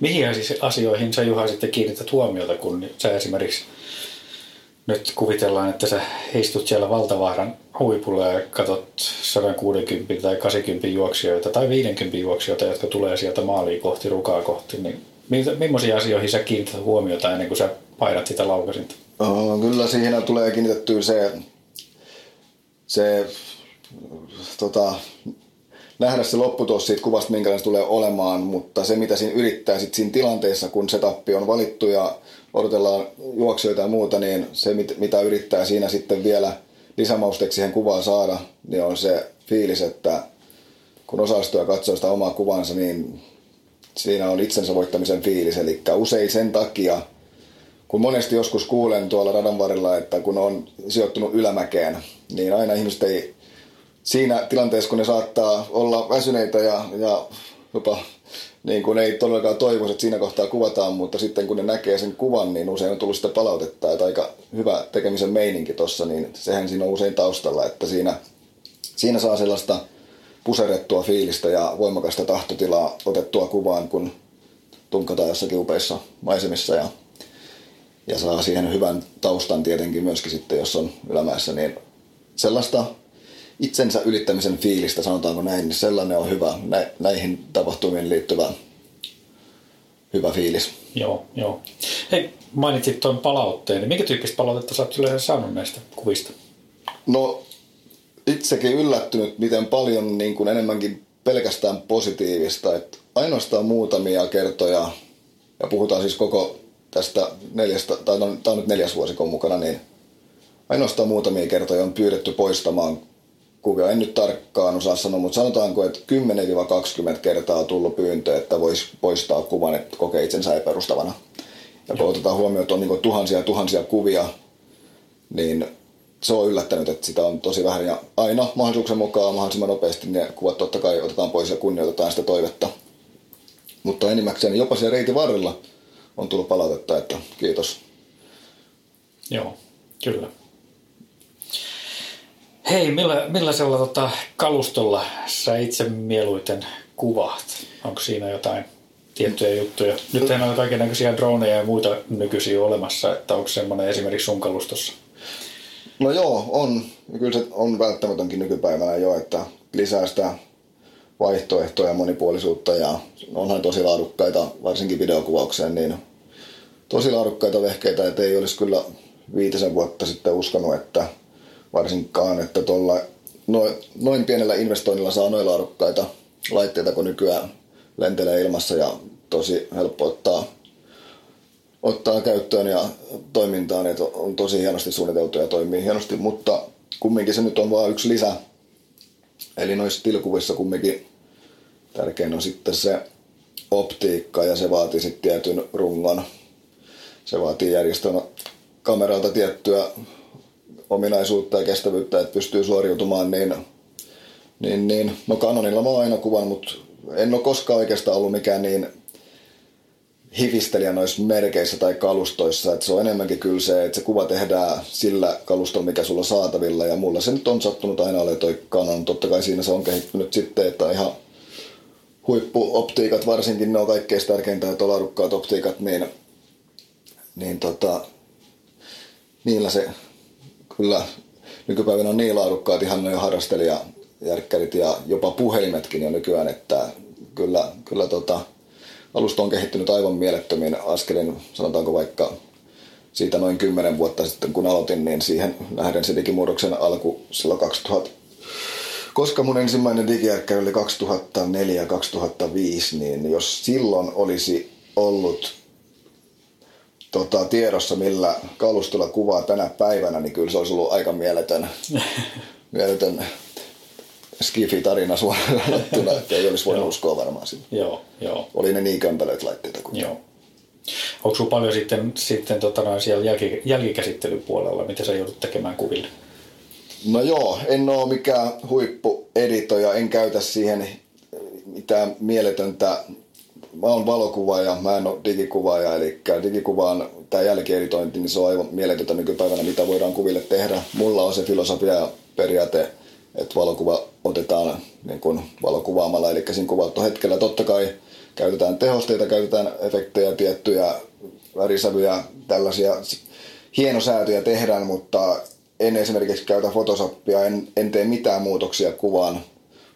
Mihin asioihin sä Juha sitten kiinnität huomiota, kun sä esimerkiksi nyt kuvitellaan, että sä istut siellä Valtavaaran huipulla ja katsot 160 tai 80 juoksijoita tai 50 juoksijoita, jotka tulee sieltä maaliin kohti, rukaa kohti, niin millaisia asioihin sä kiinnität huomiota ennen kuin sä painat sitä laukasinta? Oh, kyllä siinä tulee kiinnitettyä se se tota, nähdä se lopputulos siitä kuvasta, minkälainen se tulee olemaan, mutta se mitä siinä yrittää sit siinä tilanteessa, kun setappi on valittu ja odotellaan juoksijoita ja muuta, niin se mitä yrittää siinä sitten vielä lisämausteeksi siihen kuvaan saada, niin on se fiilis, että kun osallistuja katsoo sitä omaa kuvansa, niin siinä on itsensä voittamisen fiilis. Eli usein sen takia kun monesti joskus kuulen tuolla radan varrella, että kun on sijoittunut ylämäkeen, niin aina ihmiset ei siinä tilanteessa, kun ne saattaa olla väsyneitä ja, ja jopa niin kuin ei todellakaan toivoisi, että siinä kohtaa kuvataan, mutta sitten kun ne näkee sen kuvan, niin usein on tullut sitä palautetta, että aika hyvä tekemisen meininki tuossa, niin sehän siinä on usein taustalla, että siinä, siinä saa sellaista puserettua fiilistä ja voimakasta tahtotilaa otettua kuvaan, kun tunkataan jossakin upeissa maisemissa ja, ja saa siihen hyvän taustan tietenkin myöskin sitten, jos on ylämäessä, niin sellaista itsensä ylittämisen fiilistä, sanotaanko näin, niin sellainen on hyvä näihin tapahtumiin liittyvä hyvä fiilis. Joo, joo. Hei, mainitsit tuon palautteen. Niin minkä tyyppistä palautetta sä oot yleensä saanut näistä kuvista? No, itsekin yllättynyt, miten paljon niin kuin enemmänkin pelkästään positiivista. Että ainoastaan muutamia kertoja, ja puhutaan siis koko tästä neljästä, tai no, tämä on nyt neljäs vuosi mukana, niin ainoastaan muutamia kertoja on pyydetty poistamaan kuvia. En nyt tarkkaan osaa sanoa, mutta sanotaanko, että 10-20 kertaa on tullut pyyntö, että voisi poistaa kuvan, että kokee itsensä epärustavana. Ja kun otetaan huomioon, että on niin tuhansia tuhansia kuvia, niin se on yllättänyt, että sitä on tosi vähän. Ja aina mahdollisuuksien mukaan mahdollisimman nopeasti ne kuvat totta kai otetaan pois ja kunnioitetaan sitä toivetta. Mutta enimmäkseen jopa siellä reitin varrella on tullut palautetta, että kiitos. Joo, kyllä. Hei, millä, millaisella tota, kalustolla sä itse mieluiten kuvaat? Onko siinä jotain tiettyjä juttuja? Nyt on kaiken näköisiä droneja ja muita nykyisiä olemassa, että onko semmoinen esimerkiksi sun kalustossa? No joo, on. Kyllä se on välttämätönkin nykypäivänä jo, että lisää sitä vaihtoehtoja ja monipuolisuutta ja onhan tosi laadukkaita, varsinkin videokuvaukseen, niin tosi laadukkaita vehkeitä, että ei olisi kyllä viitisen vuotta sitten uskonut, että varsinkaan, että tuolla noin, noin pienellä investoinnilla saa noin laadukkaita laitteita, kun nykyään lentelee ilmassa ja tosi helppo ottaa, ottaa käyttöön ja toimintaan, että on tosi hienosti suunniteltu ja toimii hienosti, mutta kumminkin se nyt on vain yksi lisä. Eli noissa tilkuvissa kumminkin tärkein on sitten se optiikka ja se vaatii sitten tietyn rungon. Se vaatii järjestelmä kameralta tiettyä ominaisuutta ja kestävyyttä, että pystyy suoriutumaan, niin, niin, niin. No Canonilla mä oon aina kuvan, mutta en ole koskaan oikeastaan ollut mikään niin hivistelijä noissa merkeissä tai kalustoissa, että se on enemmänkin kyllä se, että se kuva tehdään sillä kalustolla, mikä sulla on saatavilla, ja mulla se nyt on sattunut aina ole toi Canon, totta kai siinä se on kehittynyt sitten, että ihan huippuoptiikat varsinkin, ne on kaikkein tärkeintä, että laadukkaat optiikat, niin, niin tota, niillä se kyllä nykypäivänä on niin laadukkaat ihan noin harrastelijajärkkärit ja jopa puhelimetkin jo nykyään, että kyllä, kyllä tota, alusta on kehittynyt aivan mielettömin askelin, sanotaanko vaikka siitä noin kymmenen vuotta sitten kun aloitin, niin siihen nähden se digimurroksen alku silloin 2000. Koska mun ensimmäinen digijärkkäri oli 2004-2005, niin jos silloin olisi ollut tota, tiedossa, millä kalustolla kuvaa tänä päivänä, niin kyllä se olisi ollut aika mieletön, mieletön skifi-tarina suoraan että ei olisi voinut uskoa varmaan sinne. Joo, joo. Oli ne niin kömpelöitä laitteita kuin Joo. Onko sinulla paljon sitten, sitten tota noin siellä jälki, jälkikäsittelypuolella, mitä sä joudut tekemään kuville? No joo, en ole mikään huippueditoja, en käytä siihen mitään mieletöntä mä oon valokuvaaja, mä en ole digikuvaaja, eli digikuvaan tämä jälkieditointi, niin se on aivan mieletöntä nykypäivänä, mitä voidaan kuville tehdä. Mulla on se filosofia ja periaate, että valokuva otetaan niin kuin valokuvaamalla, eli siinä kuvattu hetkellä. Totta kai käytetään tehosteita, käytetään efektejä, tiettyjä värisävyjä, tällaisia hienosäätöjä tehdään, mutta en esimerkiksi käytä Photoshopia, en, en tee mitään muutoksia kuvaan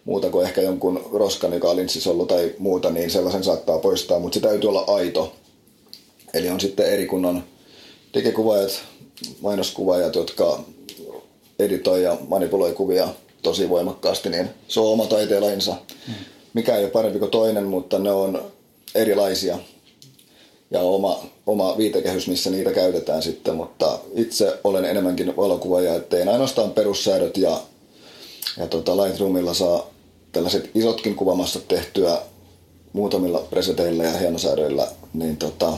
muuta kuin ehkä jonkun roskan, joka on ollut tai muuta, niin sellaisen saattaa poistaa, mutta se täytyy olla aito. Eli on sitten eri kunnon digikuvaajat, mainoskuvaajat, jotka editoi ja manipuloi kuvia tosi voimakkaasti, niin se on oma taiteenlajinsa. Mm. Mikä ei ole parempi kuin toinen, mutta ne on erilaisia ja oma, oma viitekehys, missä niitä käytetään sitten, mutta itse olen enemmänkin valokuvaaja, että ainoastaan perussäädöt ja, ja tota Lightroomilla saa tällaiset isotkin kuvamassat tehtyä muutamilla preseteillä ja hienosäädöillä, niin tota,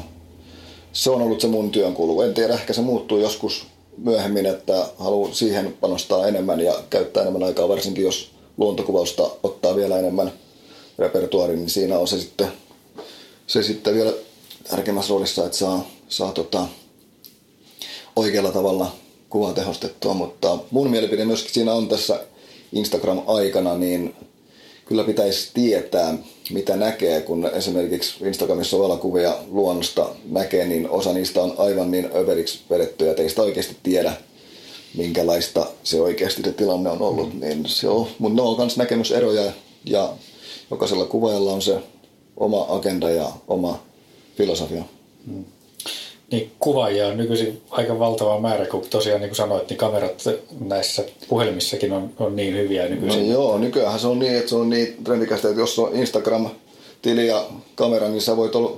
se on ollut se mun työn kulu. En tiedä, ehkä se muuttuu joskus myöhemmin, että haluan siihen panostaa enemmän ja käyttää enemmän aikaa, varsinkin jos luontokuvausta ottaa vielä enemmän repertuaariin, niin siinä on se sitten, se sitten vielä tärkeimmässä roolissa, että saa, saa tota, oikealla tavalla kuvaa tehostettua, mutta mun mielipide myöskin siinä on tässä Instagram-aikana, niin kyllä pitäisi tietää, mitä näkee, kun esimerkiksi Instagramissa valokuvia luonnosta näkee, niin osa niistä on aivan niin överiksi vedettyjä, että ei sitä oikeasti tiedä, minkälaista se oikeasti se tilanne on ollut. Mm. Niin se on, mutta ne on myös näkemyseroja ja jokaisella kuvaajalla on se oma agenda ja oma filosofia. Mm niin kuvaajia on nykyisin aika valtava määrä, kun tosiaan niin kuin sanoit, niin kamerat näissä puhelimissakin on, on niin hyviä nykyisin. No joo, nykyään se on niin, että se on niin trendikästä, että jos on Instagram-tili ja kamera, niin sä voit olla,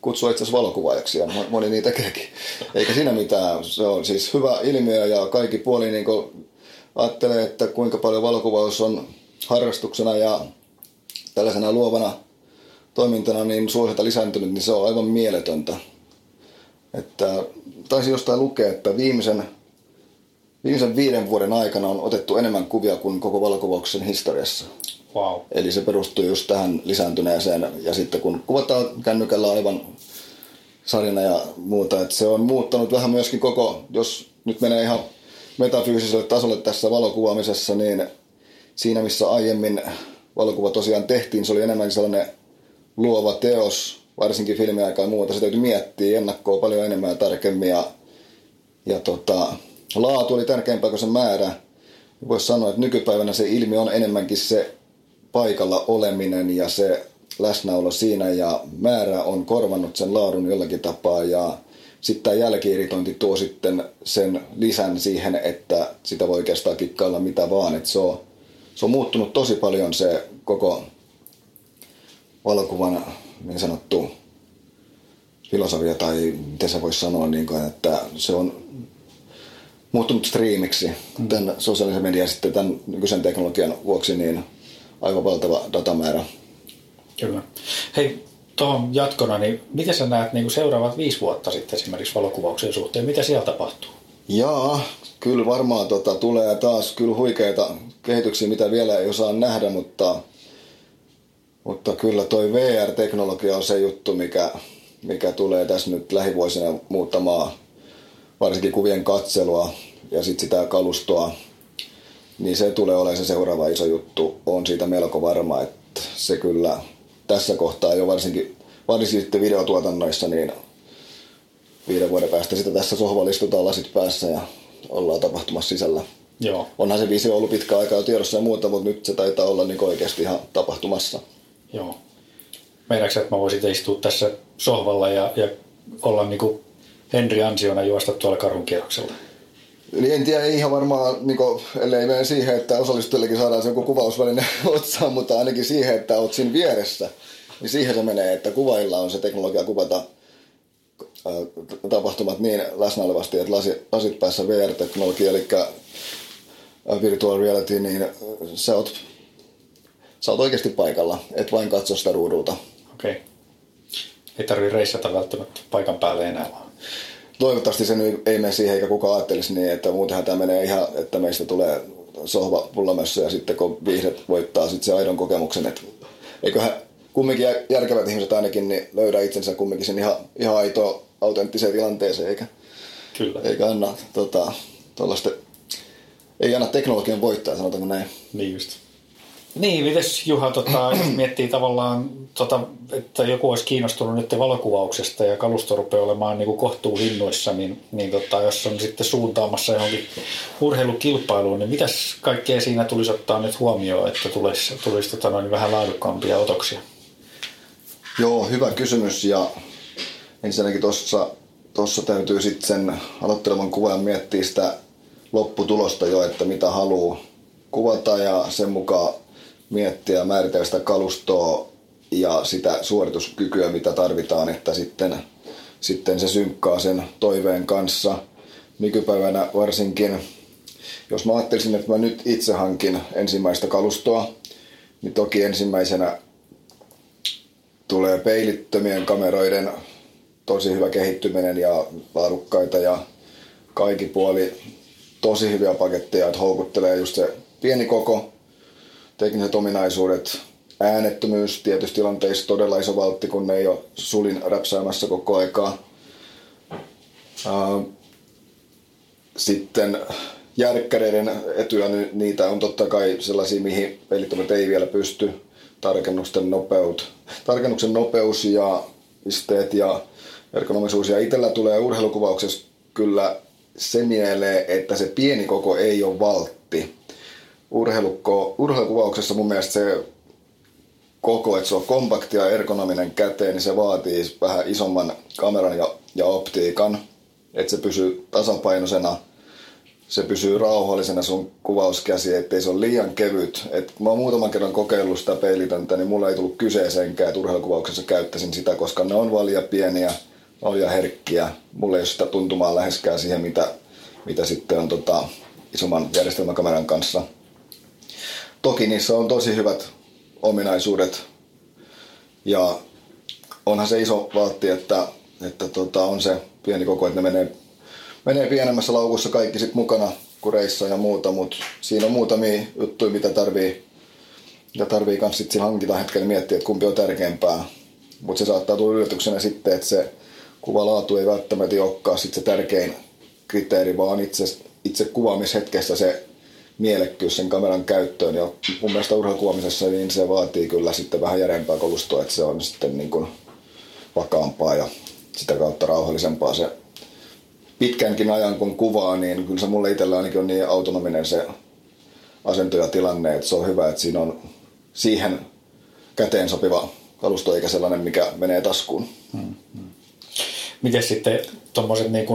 kutsua itse asiassa valokuvaajaksi ja moni niin tekeekin. Eikä siinä mitään. Se on siis hyvä ilmiö ja kaikki puoli niin ajattelee, että kuinka paljon valokuvaus on harrastuksena ja tällaisena luovana toimintana niin suosiota lisääntynyt, niin se on aivan mieletöntä. Että taisi jostain lukea, että viimeisen, viimeisen viiden vuoden aikana on otettu enemmän kuvia kuin koko valokuvauksen historiassa. Wow. Eli se perustuu just tähän lisääntyneeseen. Ja sitten kun kuvataan kännykällä aivan sarjana ja muuta, että se on muuttanut vähän myöskin koko, jos nyt menee ihan metafyysiselle tasolle tässä valokuvaamisessa, niin siinä missä aiemmin valokuva tosiaan tehtiin, se oli enemmän sellainen luova teos, varsinkin filmiaikaa ja muuta, se täytyy miettiä ennakkoa paljon enemmän ja tarkemmin ja, ja tota, laatu oli tärkeämpää kuin se määrä. Voisi sanoa, että nykypäivänä se ilmi on enemmänkin se paikalla oleminen ja se läsnäolo siinä ja määrä on korvannut sen laadun jollakin tapaa ja sitten tämä jälkiiritointi tuo sitten sen lisän siihen, että sitä voi oikeastaan kikkailla mitä vaan. että se, on, se on muuttunut tosi paljon se koko valokuvan niin sanottu filosofia tai miten se voisi sanoa, niin kuin, että se on muuttunut striimiksi mm. tämän sosiaalisen median sitten tämän nykyisen teknologian vuoksi niin aivan valtava datamäärä. Kyllä. Hei, tuohon jatkona, niin miten sä näet niin kuin seuraavat viisi vuotta sitten esimerkiksi valokuvauksen suhteen? Mitä siellä tapahtuu? Jaa, kyllä varmaan tota, tulee taas kyllä huikeita kehityksiä, mitä vielä ei osaa nähdä, mutta mutta kyllä toi VR-teknologia on se juttu, mikä, mikä tulee tässä nyt lähivuosina muuttamaan varsinkin kuvien katselua ja sitten sitä kalustoa. Niin se tulee olemaan se seuraava iso juttu. On siitä melko varma, että se kyllä tässä kohtaa jo varsinkin, varsinkin sitten videotuotannoissa, niin viiden vuoden päästä sitä tässä sohvalla istutaan lasit päässä ja ollaan tapahtumassa sisällä. Joo. Onhan se visio ollut pitkä aikaa tiedossa ja muuta, mutta nyt se taitaa olla niin oikeasti ihan tapahtumassa. Joo. Meinaatko että mä voisin istua tässä sohvalla ja, ja olla niin kuin Henri Ansiona juosta tuolla karhun kierroksella? Niin en tiedä, ihan varmaan, niin kuin, ellei mene siihen, että osallistujillekin saadaan se joku kuvausväline otsaan, mutta ainakin siihen, että oot siinä vieressä, niin siihen se menee, että kuvailla on se teknologia kuvata tapahtumat niin läsnä olevasti, että lasit, lasit päässä VR-teknologia, eli virtual reality, niin sä oot sä oot oikeasti paikalla, et vain katso sitä ruudulta. Okei. Okay. Ei tarvitse reissata välttämättä paikan päälle enää vaan. Toivottavasti se nyt ei mene siihen, eikä kukaan ajattelisi niin, että muutenhan tämä menee ihan, että meistä tulee sohva pullamössä ja sitten kun viihdet voittaa sitten se aidon kokemuksen, että eiköhän kumminkin järkevät ihmiset ainakin niin löydä itsensä kumminkin sen ihan, ihan aitoa autenttiseen tilanteeseen, eikä, Kyllä. eikä anna tota, ei anna teknologian voittaa, sanotaanko näin. Niin just. Niin, mites Juha, tota, jos miettii tavallaan, tota, että joku olisi kiinnostunut nyt valokuvauksesta ja kalusto rupeaa olemaan niin kohtuuhinnoissa, niin, niin tota, jos on sitten suuntaamassa johonkin urheilukilpailuun, niin mitäs kaikkea siinä tulisi ottaa nyt huomioon, että tulisi, tulisi tota, noin vähän laadukkaampia otoksia? Joo, hyvä kysymys ja ensinnäkin tuossa tossa täytyy sitten sen aloittelevan kuvan miettiä sitä lopputulosta jo, että mitä haluaa kuvata ja sen mukaan miettiä ja määritellä sitä kalustoa ja sitä suorituskykyä, mitä tarvitaan, että sitten, sitten se synkkaa sen toiveen kanssa. Nykypäivänä varsinkin, jos mä ajattelisin, että mä nyt itse hankin ensimmäistä kalustoa, niin toki ensimmäisenä tulee peilittömien kameroiden tosi hyvä kehittyminen ja laadukkaita ja kaikki puoli tosi hyviä paketteja, että houkuttelee just se pieni koko, tekniset ominaisuudet, äänettömyys tietysti tilanteissa todella iso valtti, kun ne ei ole sulin räpsäämässä koko aikaa. Sitten järkkäreiden etuja, niitä on totta kai sellaisia, mihin pelittömät ei vielä pysty. Tarkennusten, nopeut, tarkennuksen nopeus ja isteet ja ergonomisuus. Ja itsellä tulee urheilukuvauksessa kyllä se mieleen, että se pieni koko ei ole valtti. Urheiluko, urheilukuvauksessa mun mielestä se koko, että se on kompakti ja ergonominen käteen, niin se vaatii vähän isomman kameran ja, ja optiikan, että se pysyy tasapainoisena, se pysyy rauhallisena sun kuvauskäsi, ettei se ole liian kevyt. Et mä oon muutaman kerran kokeillut sitä peilitöntä, niin mulla ei tullut kyseeseenkään, että urheilukuvauksessa käyttäisin sitä, koska ne on valia pieniä, valia herkkiä. Mulla ei ole sitä tuntumaa läheskään siihen, mitä, mitä sitten on tota, isomman järjestelmäkameran kanssa. Toki niissä on tosi hyvät ominaisuudet. Ja onhan se iso valtti, että, että tota, on se pieni koko, että ne menee, menee pienemmässä laukussa kaikki sit mukana kureissa ja muuta, mutta siinä on muutamia juttuja, mitä tarvii, mitä tarvii kans sit hankita hetkellä miettiä, että kumpi on tärkeämpää. Mutta se saattaa tulla yllätyksenä sitten, että se kuvalaatu ei välttämättä olekaan sit se tärkein kriteeri, vaan itse, itse kuvaamishetkessä se mielekkyys sen kameran käyttöön. Ja mun mielestä urheilukuvaamisessa niin se vaatii kyllä sitten vähän järempää kolustoa, että se on sitten niin kuin vakaampaa ja sitä kautta rauhallisempaa se pitkänkin ajan kun kuvaa, niin kyllä se mulle itsellä ainakin on niin autonominen se asento ja tilanne, että se on hyvä, että siinä on siihen käteen sopiva kalusto eikä sellainen, mikä menee taskuun. Hmm. hmm. Miten sitten tuommoiset niin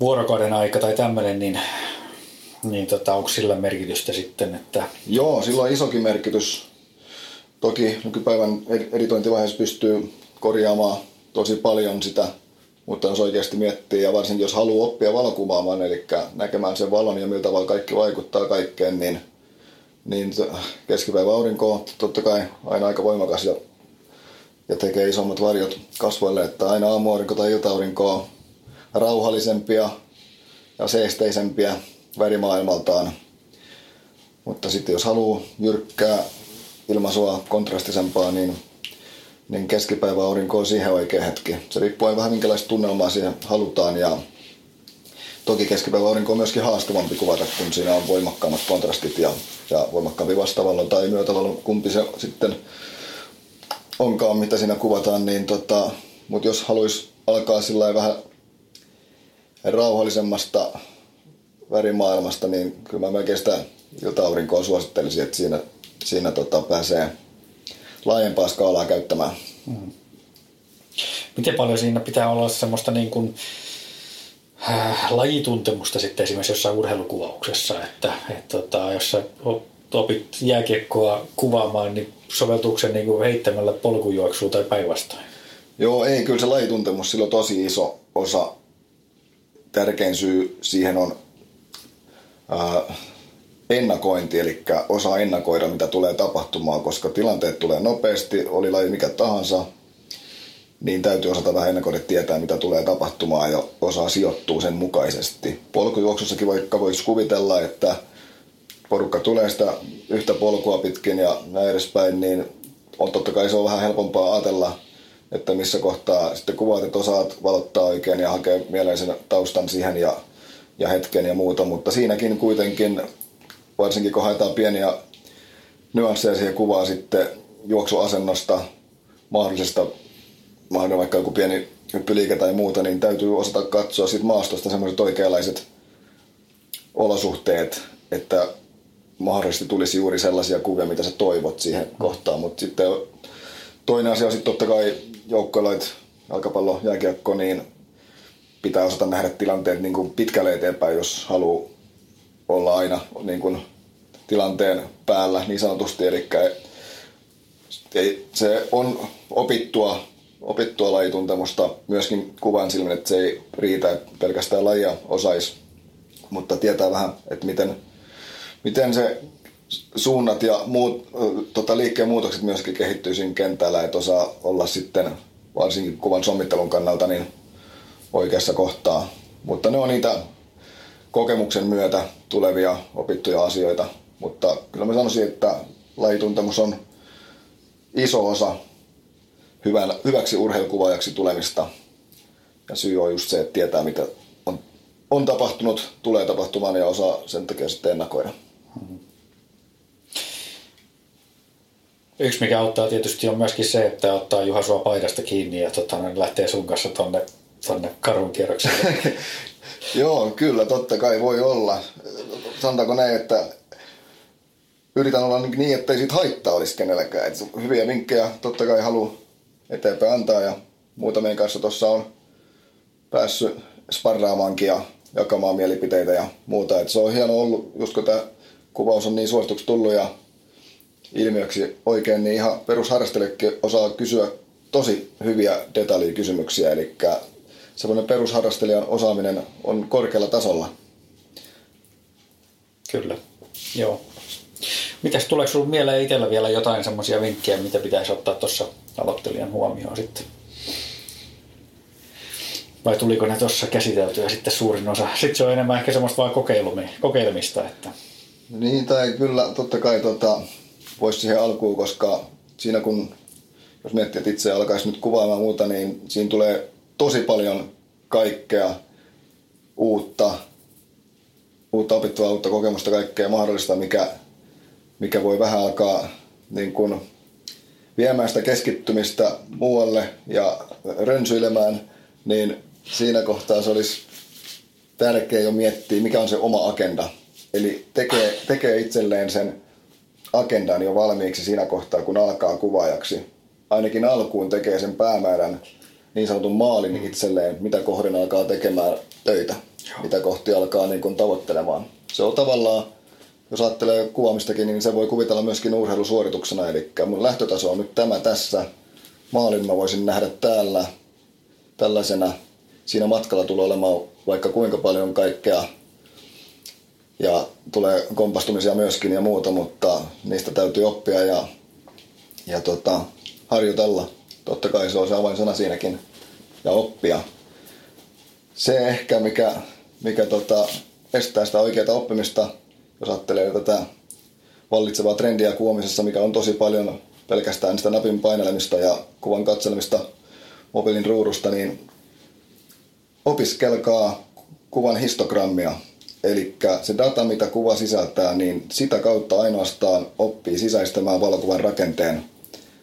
vuorokauden aika tai tämmöinen, niin niin tota, onko sillä merkitystä sitten? Että... Joo, sillä on isokin merkitys. Toki nykypäivän editointivaiheessa pystyy korjaamaan tosi paljon sitä, mutta jos oikeasti miettii ja varsinkin jos haluaa oppia valokuvaamaan, eli näkemään sen valon ja miltä tavalla kaikki vaikuttaa kaikkeen, niin, niin keskipäivä aurinko on totta kai aina aika voimakas ja, ja tekee isommat varjot kasvoille, että aina aamuaurinko tai iltaurinko on rauhallisempia ja seesteisempiä värimaailmaltaan. Mutta sitten jos haluaa jyrkkää ilmaisua kontrastisempaa, niin, niin keskipäivä aurinko on siihen oikea hetki. Se riippuu vähän minkälaista tunnelmaa siihen halutaan ja toki keskipäivä aurinko on myöskin haastavampi kuvata, kun siinä on voimakkaammat kontrastit ja, ja voimakkaampi vastavallon tai myötävallon, kumpi se sitten onkaan, mitä siinä kuvataan. Niin tota, mutta jos haluaisi alkaa sillä vähän rauhallisemmasta värimaailmasta, niin kyllä mä melkein sitä ilta-aurinkoa suosittelisin, että siinä, siinä tota pääsee laajempaa skaalaa käyttämään. Hmm. Miten paljon siinä pitää olla semmoista niin kuin, äh, lajituntemusta sitten esimerkiksi jossain urheilukuvauksessa, että et, tota, jos sä opit jääkiekkoa kuvaamaan, niin soveltuuko se niin kuin heittämällä polkujuoksua tai päinvastoin? Joo, ei, kyllä se lajituntemus sillä on tosi iso osa. Tärkein syy siihen on ennakointi, eli osaa ennakoida, mitä tulee tapahtumaan, koska tilanteet tulee nopeasti, oli laji mikä tahansa, niin täytyy osata vähän ennakoida tietää, mitä tulee tapahtumaan ja osaa sijoittua sen mukaisesti. Polkujuoksussakin vaikka voisi kuvitella, että porukka tulee sitä yhtä polkua pitkin ja näin edespäin, niin on totta kai se on vähän helpompaa ajatella, että missä kohtaa sitten kuvaat, että osaat valottaa oikein ja hakea mieleisen taustan siihen ja ja hetken ja muuta, mutta siinäkin kuitenkin, varsinkin kun haetaan pieniä nyansseja siihen kuvaa sitten juoksuasennosta, mahdollisesta, mahdollinen vaikka joku pieni hyppyliike tai muuta, niin täytyy osata katsoa siitä maastosta semmoiset oikeanlaiset olosuhteet, että mahdollisesti tulisi juuri sellaisia kuvia, mitä sä toivot siihen kohtaan. Mutta sitten toinen asia on sitten totta kai joukkoiloit, jalkapallo, jääkiekko, niin pitää osata nähdä tilanteet niin kuin pitkälle eteenpäin, jos haluaa olla aina niin kuin tilanteen päällä niin sanotusti. Eli se on opittua, opittua lajituntemusta myöskin kuvan silmin, että se ei riitä, että pelkästään lajia osaisi, mutta tietää vähän, että miten, miten se suunnat ja muut, tota, liikkeen muutokset myöskin kehittyy siinä kentällä, että osaa olla sitten varsinkin kuvan sommittelun kannalta niin oikeassa kohtaa. Mutta ne on niitä kokemuksen myötä tulevia opittuja asioita. Mutta kyllä mä sanoisin, että lajituntemus on iso osa hyvän, hyväksi urheilukuvaajaksi tulemista. Ja syy on just se, että tietää mitä on, on tapahtunut, tulee tapahtumaan ja osaa sen takia sitten ennakoida. Yksi mikä auttaa tietysti on myöskin se, että ottaa Juha sua paidasta kiinni ja tota, lähtee sun kanssa tonne, tonne karun kierrokselle. Joo, kyllä, totta kai voi olla. Sanotaanko näin, että yritän olla niin, että ei siitä haittaa olisi kenelläkään. Et hyviä vinkkejä totta kai haluan eteenpäin antaa ja muutamien kanssa tuossa on päässyt sparraamaankin ja jakamaan mielipiteitä ja muuta. Et se on hieno ollut, just kun tämä kuvaus on niin suosituksi tullut ja ilmiöksi oikein, niin ihan perusharrastelijakin osaa kysyä tosi hyviä detaljikysymyksiä. Eli semmoinen perusharrastelijan osaaminen on korkealla tasolla. Kyllä, joo. Mitäs tuleeko sinulle mieleen itsellä vielä jotain semmoisia vinkkejä, mitä pitäisi ottaa tuossa aloittelijan huomioon sitten? Vai tuliko ne tuossa käsiteltyä sitten suurin osa? Sitten se on enemmän ehkä semmoista vaan kokeilemista. Että... Niin, tai kyllä totta kai tota, voisi siihen alkuun, koska siinä kun, jos miettii, että itse alkaisi nyt kuvaamaan muuta, niin siinä tulee tosi paljon kaikkea uutta, uutta opittavaa, uutta kokemusta, kaikkea mahdollista, mikä, mikä voi vähän alkaa niin kuin viemään sitä keskittymistä muualle ja rönsyilemään, niin siinä kohtaa se olisi tärkeää jo miettiä, mikä on se oma agenda. Eli tekee, tekee itselleen sen agendan jo valmiiksi siinä kohtaa, kun alkaa kuvaajaksi. Ainakin alkuun tekee sen päämäärän niin sanotun maalin itselleen, mitä kohden alkaa tekemään töitä, Joo. mitä kohti alkaa niin kuin tavoittelemaan. Se on tavallaan, jos ajattelee kuvaamistakin, niin se voi kuvitella myöskin urheilusuorituksena. Eli mun lähtötaso on nyt tämä tässä. Maalin mä voisin nähdä täällä tällaisena. Siinä matkalla tulee olemaan vaikka kuinka paljon kaikkea ja tulee kompastumisia myöskin ja muuta, mutta niistä täytyy oppia ja, ja tota, harjoitella. Totta kai se on se avainsana siinäkin ja oppia. Se ehkä, mikä, mikä tota, estää sitä oikeaa oppimista, jos ajattelee tätä vallitsevaa trendiä kuomisessa, mikä on tosi paljon pelkästään sitä napin painelemista ja kuvan katselemista mobiilin ruudusta, niin opiskelkaa kuvan histogrammia. Eli se data, mitä kuva sisältää, niin sitä kautta ainoastaan oppii sisäistämään valokuvan rakenteen.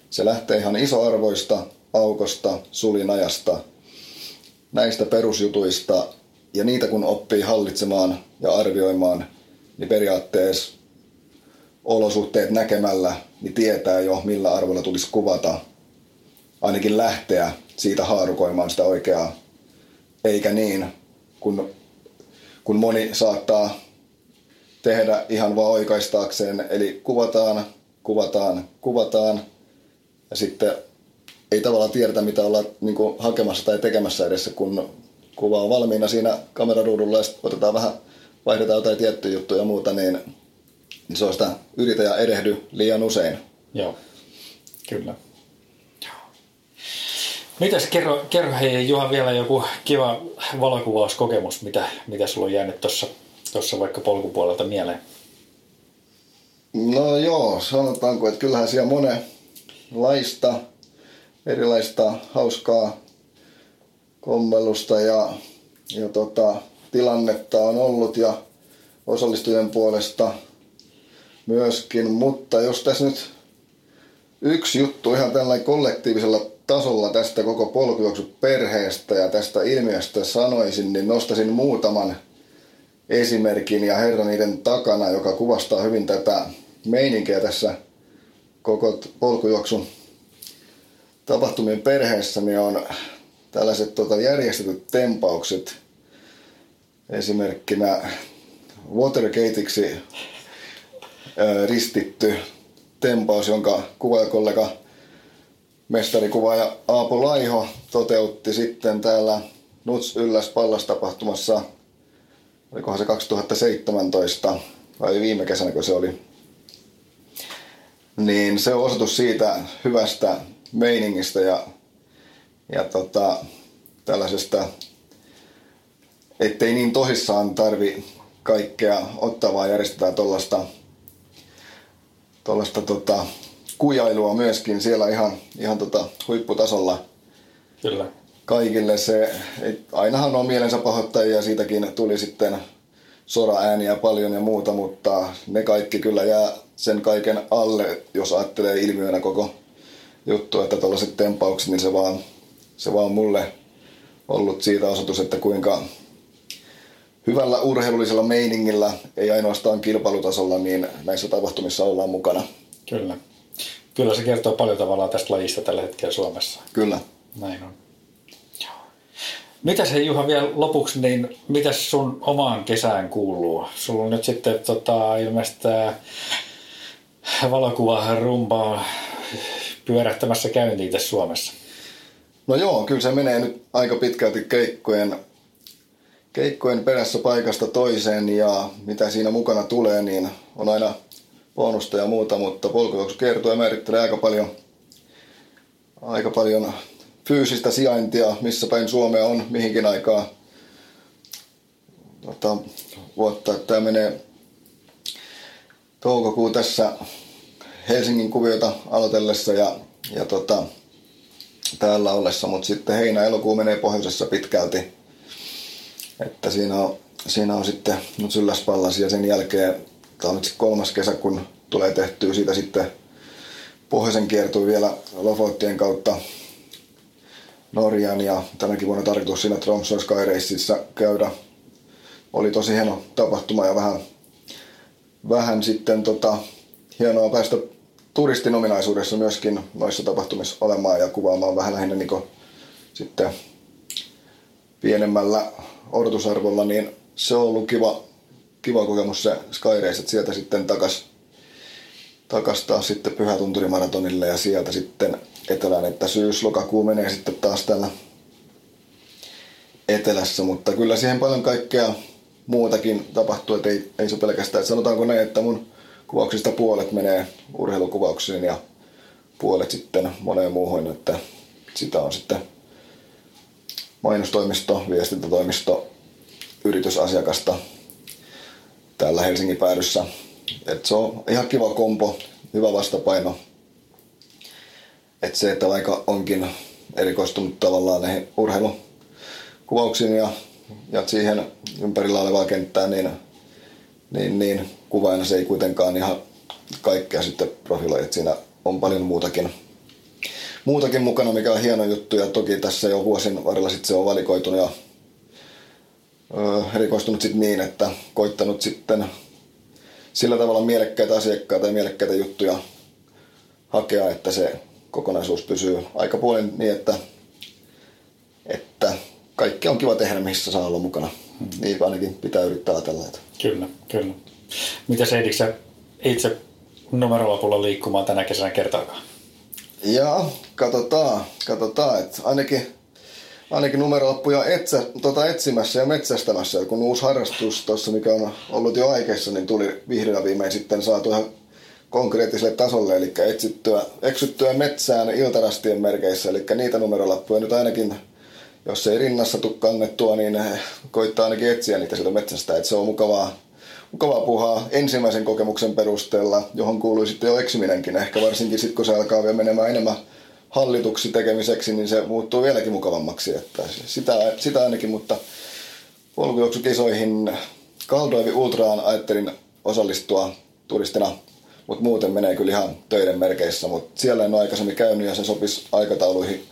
Se lähtee ihan isoarvoista, aukosta, sulinajasta, näistä perusjutuista, ja niitä kun oppii hallitsemaan ja arvioimaan, niin periaatteessa olosuhteet näkemällä, niin tietää jo millä arvolla tulisi kuvata, ainakin lähteä siitä haarukoimaan sitä oikeaa, eikä niin, kun kun moni saattaa tehdä ihan vaan oikaistaakseen. Eli kuvataan, kuvataan, kuvataan ja sitten ei tavallaan tiedetä, mitä ollaan niin hakemassa tai tekemässä edessä, kun kuva on valmiina siinä kameraruudulla ja sitten otetaan vähän, vaihdetaan jotain tiettyjä juttuja ja muuta, niin, niin se on sitä yritä ja erehdy liian usein. Joo, kyllä. Mitäs kerro, kerro hei Juha vielä joku kiva valokuvauskokemus, mitä, mitä sulla on jäänyt tuossa tossa vaikka polkupuolelta mieleen? No joo, sanotaanko, että kyllähän siellä monenlaista erilaista hauskaa kommellusta ja, ja tota, tilannetta on ollut ja osallistujien puolesta myöskin, mutta jos tässä nyt yksi juttu ihan tällainen kollektiivisella tasolla tästä koko polkujuoksuperheestä ja tästä ilmiöstä sanoisin, niin nostasin muutaman esimerkin ja herra niiden takana, joka kuvastaa hyvin tätä meininkiä tässä koko polkujuoksun tapahtumien perheessä, niin on tällaiset tota, järjestetyt tempaukset. Esimerkkinä Watergateiksi ristitty tempaus, jonka kuvaajakollega mestarikuvaaja Aapo Laiho toteutti sitten täällä Nuts Ylläs Pallas-tapahtumassa, olikohan se 2017 vai viime kesänä, kun se oli. Niin se on osoitus siitä hyvästä meiningistä ja ja tota, tällaisesta, ettei niin tosissaan tarvi kaikkea ottaa, vaan järjestetään tuollaista tuollaista tota, kujailua myöskin siellä ihan, ihan tota, huipputasolla. Kyllä. Kaikille se, et, ainahan on mielensä pahoittajia, siitäkin tuli sitten sora-ääniä paljon ja muuta, mutta ne kaikki kyllä jää sen kaiken alle, jos ajattelee ilmiönä koko juttu, että tällaiset tempaukset, niin se vaan, se vaan mulle ollut siitä osoitus, että kuinka hyvällä urheilullisella meiningillä, ei ainoastaan kilpailutasolla, niin näissä tapahtumissa ollaan mukana. Kyllä. Kyllä se kertoo paljon tavallaan tästä lajista tällä hetkellä Suomessa. Kyllä. Näin on. Mitäs hei Juha vielä lopuksi, niin mitäs sun omaan kesään kuuluu? Sulla on nyt sitten tota, ilmeisesti valokuva rumpaa pyörähtämässä käyntiin tässä Suomessa. No joo, kyllä se menee nyt aika pitkälti keikkojen, keikkojen perässä paikasta toiseen ja mitä siinä mukana tulee, niin on aina bonusta ja muuta, mutta kertoo ja määrittelee aika paljon, aika paljon fyysistä sijaintia, missä päin Suomea on, mihinkin aikaa tota, vuotta. Tämä menee toukokuu tässä Helsingin kuviota aloitellessa ja, ja tota, täällä ollessa, mutta sitten heinä-elokuu menee pohjoisessa pitkälti. Että siinä on, siinä on sitten nyt sylläspallas ja sen jälkeen, tämä on nyt kolmas kesä, kun tulee tehtyä siitä sitten pohjoisen kiertui vielä Lofottien kautta Norjan ja tänäkin vuonna tarkoitus siinä Tromsø Sky käydä. Oli tosi hieno tapahtuma ja vähän, vähän sitten tota, hienoa päästä turistin ominaisuudessa myöskin noissa tapahtumissa olemaan ja kuvaamaan vähän lähinnä niin sitten pienemmällä odotusarvolla, niin se on ollut kiva, kiva kokemus se Sky Race, että sieltä sitten takas, takas taas sitten Pyhätunturimaratonille ja sieltä sitten etelään, että syys-lokakuu menee sitten taas täällä etelässä, mutta kyllä siihen paljon kaikkea muutakin tapahtuu, että ei, ei se pelkästään, että sanotaanko näin, että mun kuvauksista puolet menee urheilukuvauksiin ja puolet sitten moneen muuhun, että sitä on sitten mainostoimisto, viestintätoimisto, yritysasiakasta täällä Helsingin päädyssä. Et se on ihan kiva kompo, hyvä vastapaino. Et se, että vaikka onkin erikoistunut tavallaan näihin urheilukuvauksiin ja, ja siihen ympärillä olevaa kenttää, niin, niin, niin kuvaina se ei kuitenkaan ihan kaikkea sitten profiloi, että siinä on paljon muutakin, muutakin mukana, mikä on hieno juttu. Ja toki tässä jo vuosien varrella sitten se on valikoitunut ja ö, erikoistunut sitten niin, että koittanut sitten sillä tavalla mielekkäitä asiakkaita ja mielekkäitä juttuja hakea, että se kokonaisuus pysyy aika puolen niin, että, että kaikki on kiva tehdä, missä saa olla mukana. Hmm. Niin ainakin pitää yrittää ajatella. Kyllä, kyllä. Mitä se ediksä itse numerolapulla liikkumaan tänä kesänä kertaakaan? Ja katsotaan, katsotaan, että ainakin, ainakin numerolappuja etsä, tota etsimässä ja metsästämässä. Kun uusi harrastus tuossa, mikä on ollut jo aikeissa, niin tuli vihdoin viimein sitten saatu ihan konkreettiselle tasolle, eli etsittyä, eksyttyä metsään iltarastien merkeissä, eli niitä numerolappuja nyt ainakin, jos ei rinnassa tule kannettua, niin koittaa ainakin etsiä niitä sieltä metsästä, että se on mukavaa, mukavaa puhaa ensimmäisen kokemuksen perusteella, johon kuului sitten jo eksyminenkin, ehkä varsinkin sitten kun se alkaa vielä menemään enemmän hallituksi tekemiseksi, niin se muuttuu vieläkin mukavammaksi, että sitä, sitä ainakin, mutta polkujuoksukisoihin Kaldoivi Ultraan ajattelin osallistua turistina mutta muuten menee kyllä ihan töiden merkeissä. Mutta siellä en ole aikaisemmin käynyt ja se sopisi aikatauluihin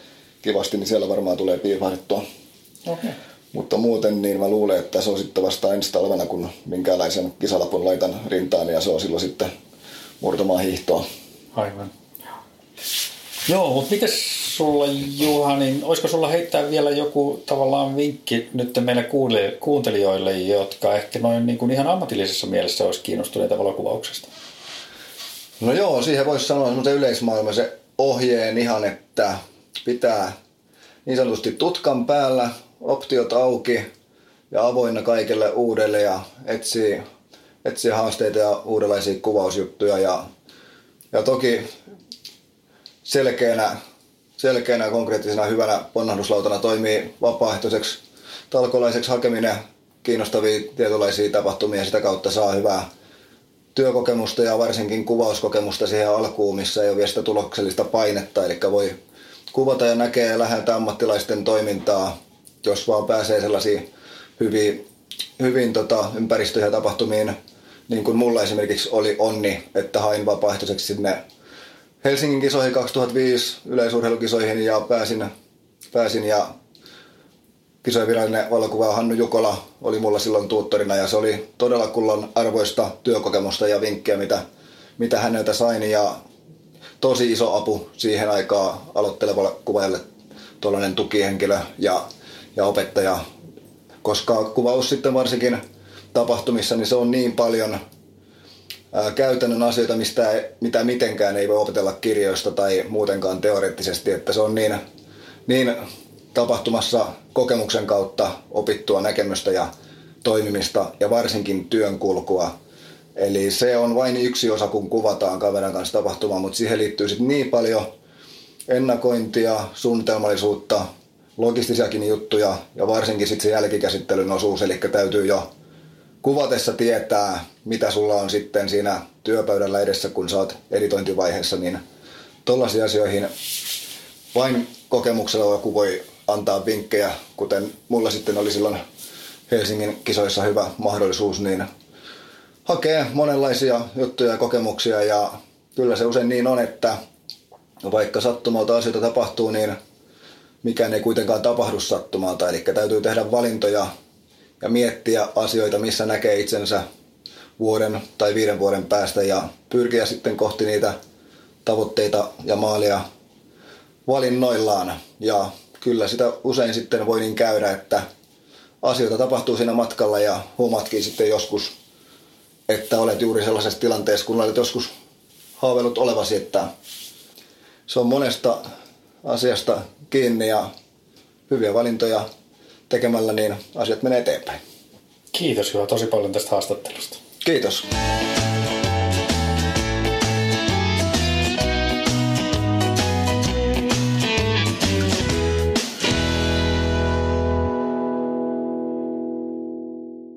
kivasti, niin siellä varmaan tulee piipahdettua. Okay. Mutta muuten niin mä luulen, että se on sitten vasta ensi talvena, kun minkäänlaisen kisalapun laitan rintaan ja se on silloin sitten murtamaan hiihtoa. Aivan. Joo, mutta miten sulla Juha, niin olisiko sulla heittää vielä joku tavallaan vinkki nyt meille kuuntelijoille, jotka ehkä noin niin kuin ihan ammatillisessa mielessä olisi kiinnostuneita valokuvauksesta? No joo, siihen voisi sanoa semmoisen yleismaailmaisen ohjeen ihan, että pitää niin sanotusti tutkan päällä, optiot auki ja avoinna kaikelle uudelle ja etsii, etsii haasteita ja uudenlaisia kuvausjuttuja. Ja, ja toki selkeänä selkeänä konkreettisena hyvänä ponnahduslautana toimii vapaaehtoiseksi talkolaiseksi hakeminen. Kiinnostavia tietynlaisia tapahtumia sitä kautta saa hyvää työkokemusta ja varsinkin kuvauskokemusta siihen alkuun, missä ei ole vielä sitä tuloksellista painetta, eli voi kuvata ja näkee läheltä ammattilaisten toimintaa, jos vaan pääsee sellaisiin hyvin, hyvin tota, ympäristöihin ja tapahtumiin, niin kuin mulla esimerkiksi oli onni, että hain vapaaehtoiseksi sinne Helsingin kisoihin 2005 yleisurheilukisoihin ja pääsin, pääsin ja kisojen virallinen valokuva Hannu Jukola oli mulla silloin tuuttorina ja se oli todella kullan arvoista työkokemusta ja vinkkejä, mitä, mitä häneltä sain. Ja tosi iso apu siihen aikaan aloittelevalle kuvaajalle tuollainen tukihenkilö ja, ja opettaja, koska kuvaus sitten varsinkin tapahtumissa, niin se on niin paljon ää, käytännön asioita, mistä, mitä mitenkään ei voi opetella kirjoista tai muutenkaan teoreettisesti, että se on niin, niin tapahtumassa kokemuksen kautta opittua näkemystä ja toimimista ja varsinkin työn kulkua. Eli se on vain yksi osa, kun kuvataan kaverin kanssa tapahtumaa, mutta siihen liittyy sitten niin paljon ennakointia, suunnitelmallisuutta, logistisiakin juttuja ja varsinkin sitten se jälkikäsittelyn osuus, eli täytyy jo kuvatessa tietää, mitä sulla on sitten siinä työpöydällä edessä, kun oot editointivaiheessa, niin tollaisiin asioihin vain kokemuksella joku voi antaa vinkkejä, kuten mulla sitten oli silloin Helsingin kisoissa hyvä mahdollisuus, niin hakee monenlaisia juttuja ja kokemuksia ja kyllä se usein niin on, että vaikka sattumalta asioita tapahtuu, niin mikään ei kuitenkaan tapahdu sattumalta. Eli täytyy tehdä valintoja ja miettiä asioita, missä näkee itsensä vuoden tai viiden vuoden päästä ja pyrkiä sitten kohti niitä tavoitteita ja maalia valinnoillaan. Ja kyllä sitä usein sitten voi niin käydä, että asioita tapahtuu siinä matkalla ja huomatkin sitten joskus, että olet juuri sellaisessa tilanteessa, kun olet joskus haaveillut olevasi, että se on monesta asiasta kiinni ja hyviä valintoja tekemällä, niin asiat menee eteenpäin. Kiitos Juha tosi paljon tästä haastattelusta. Kiitos.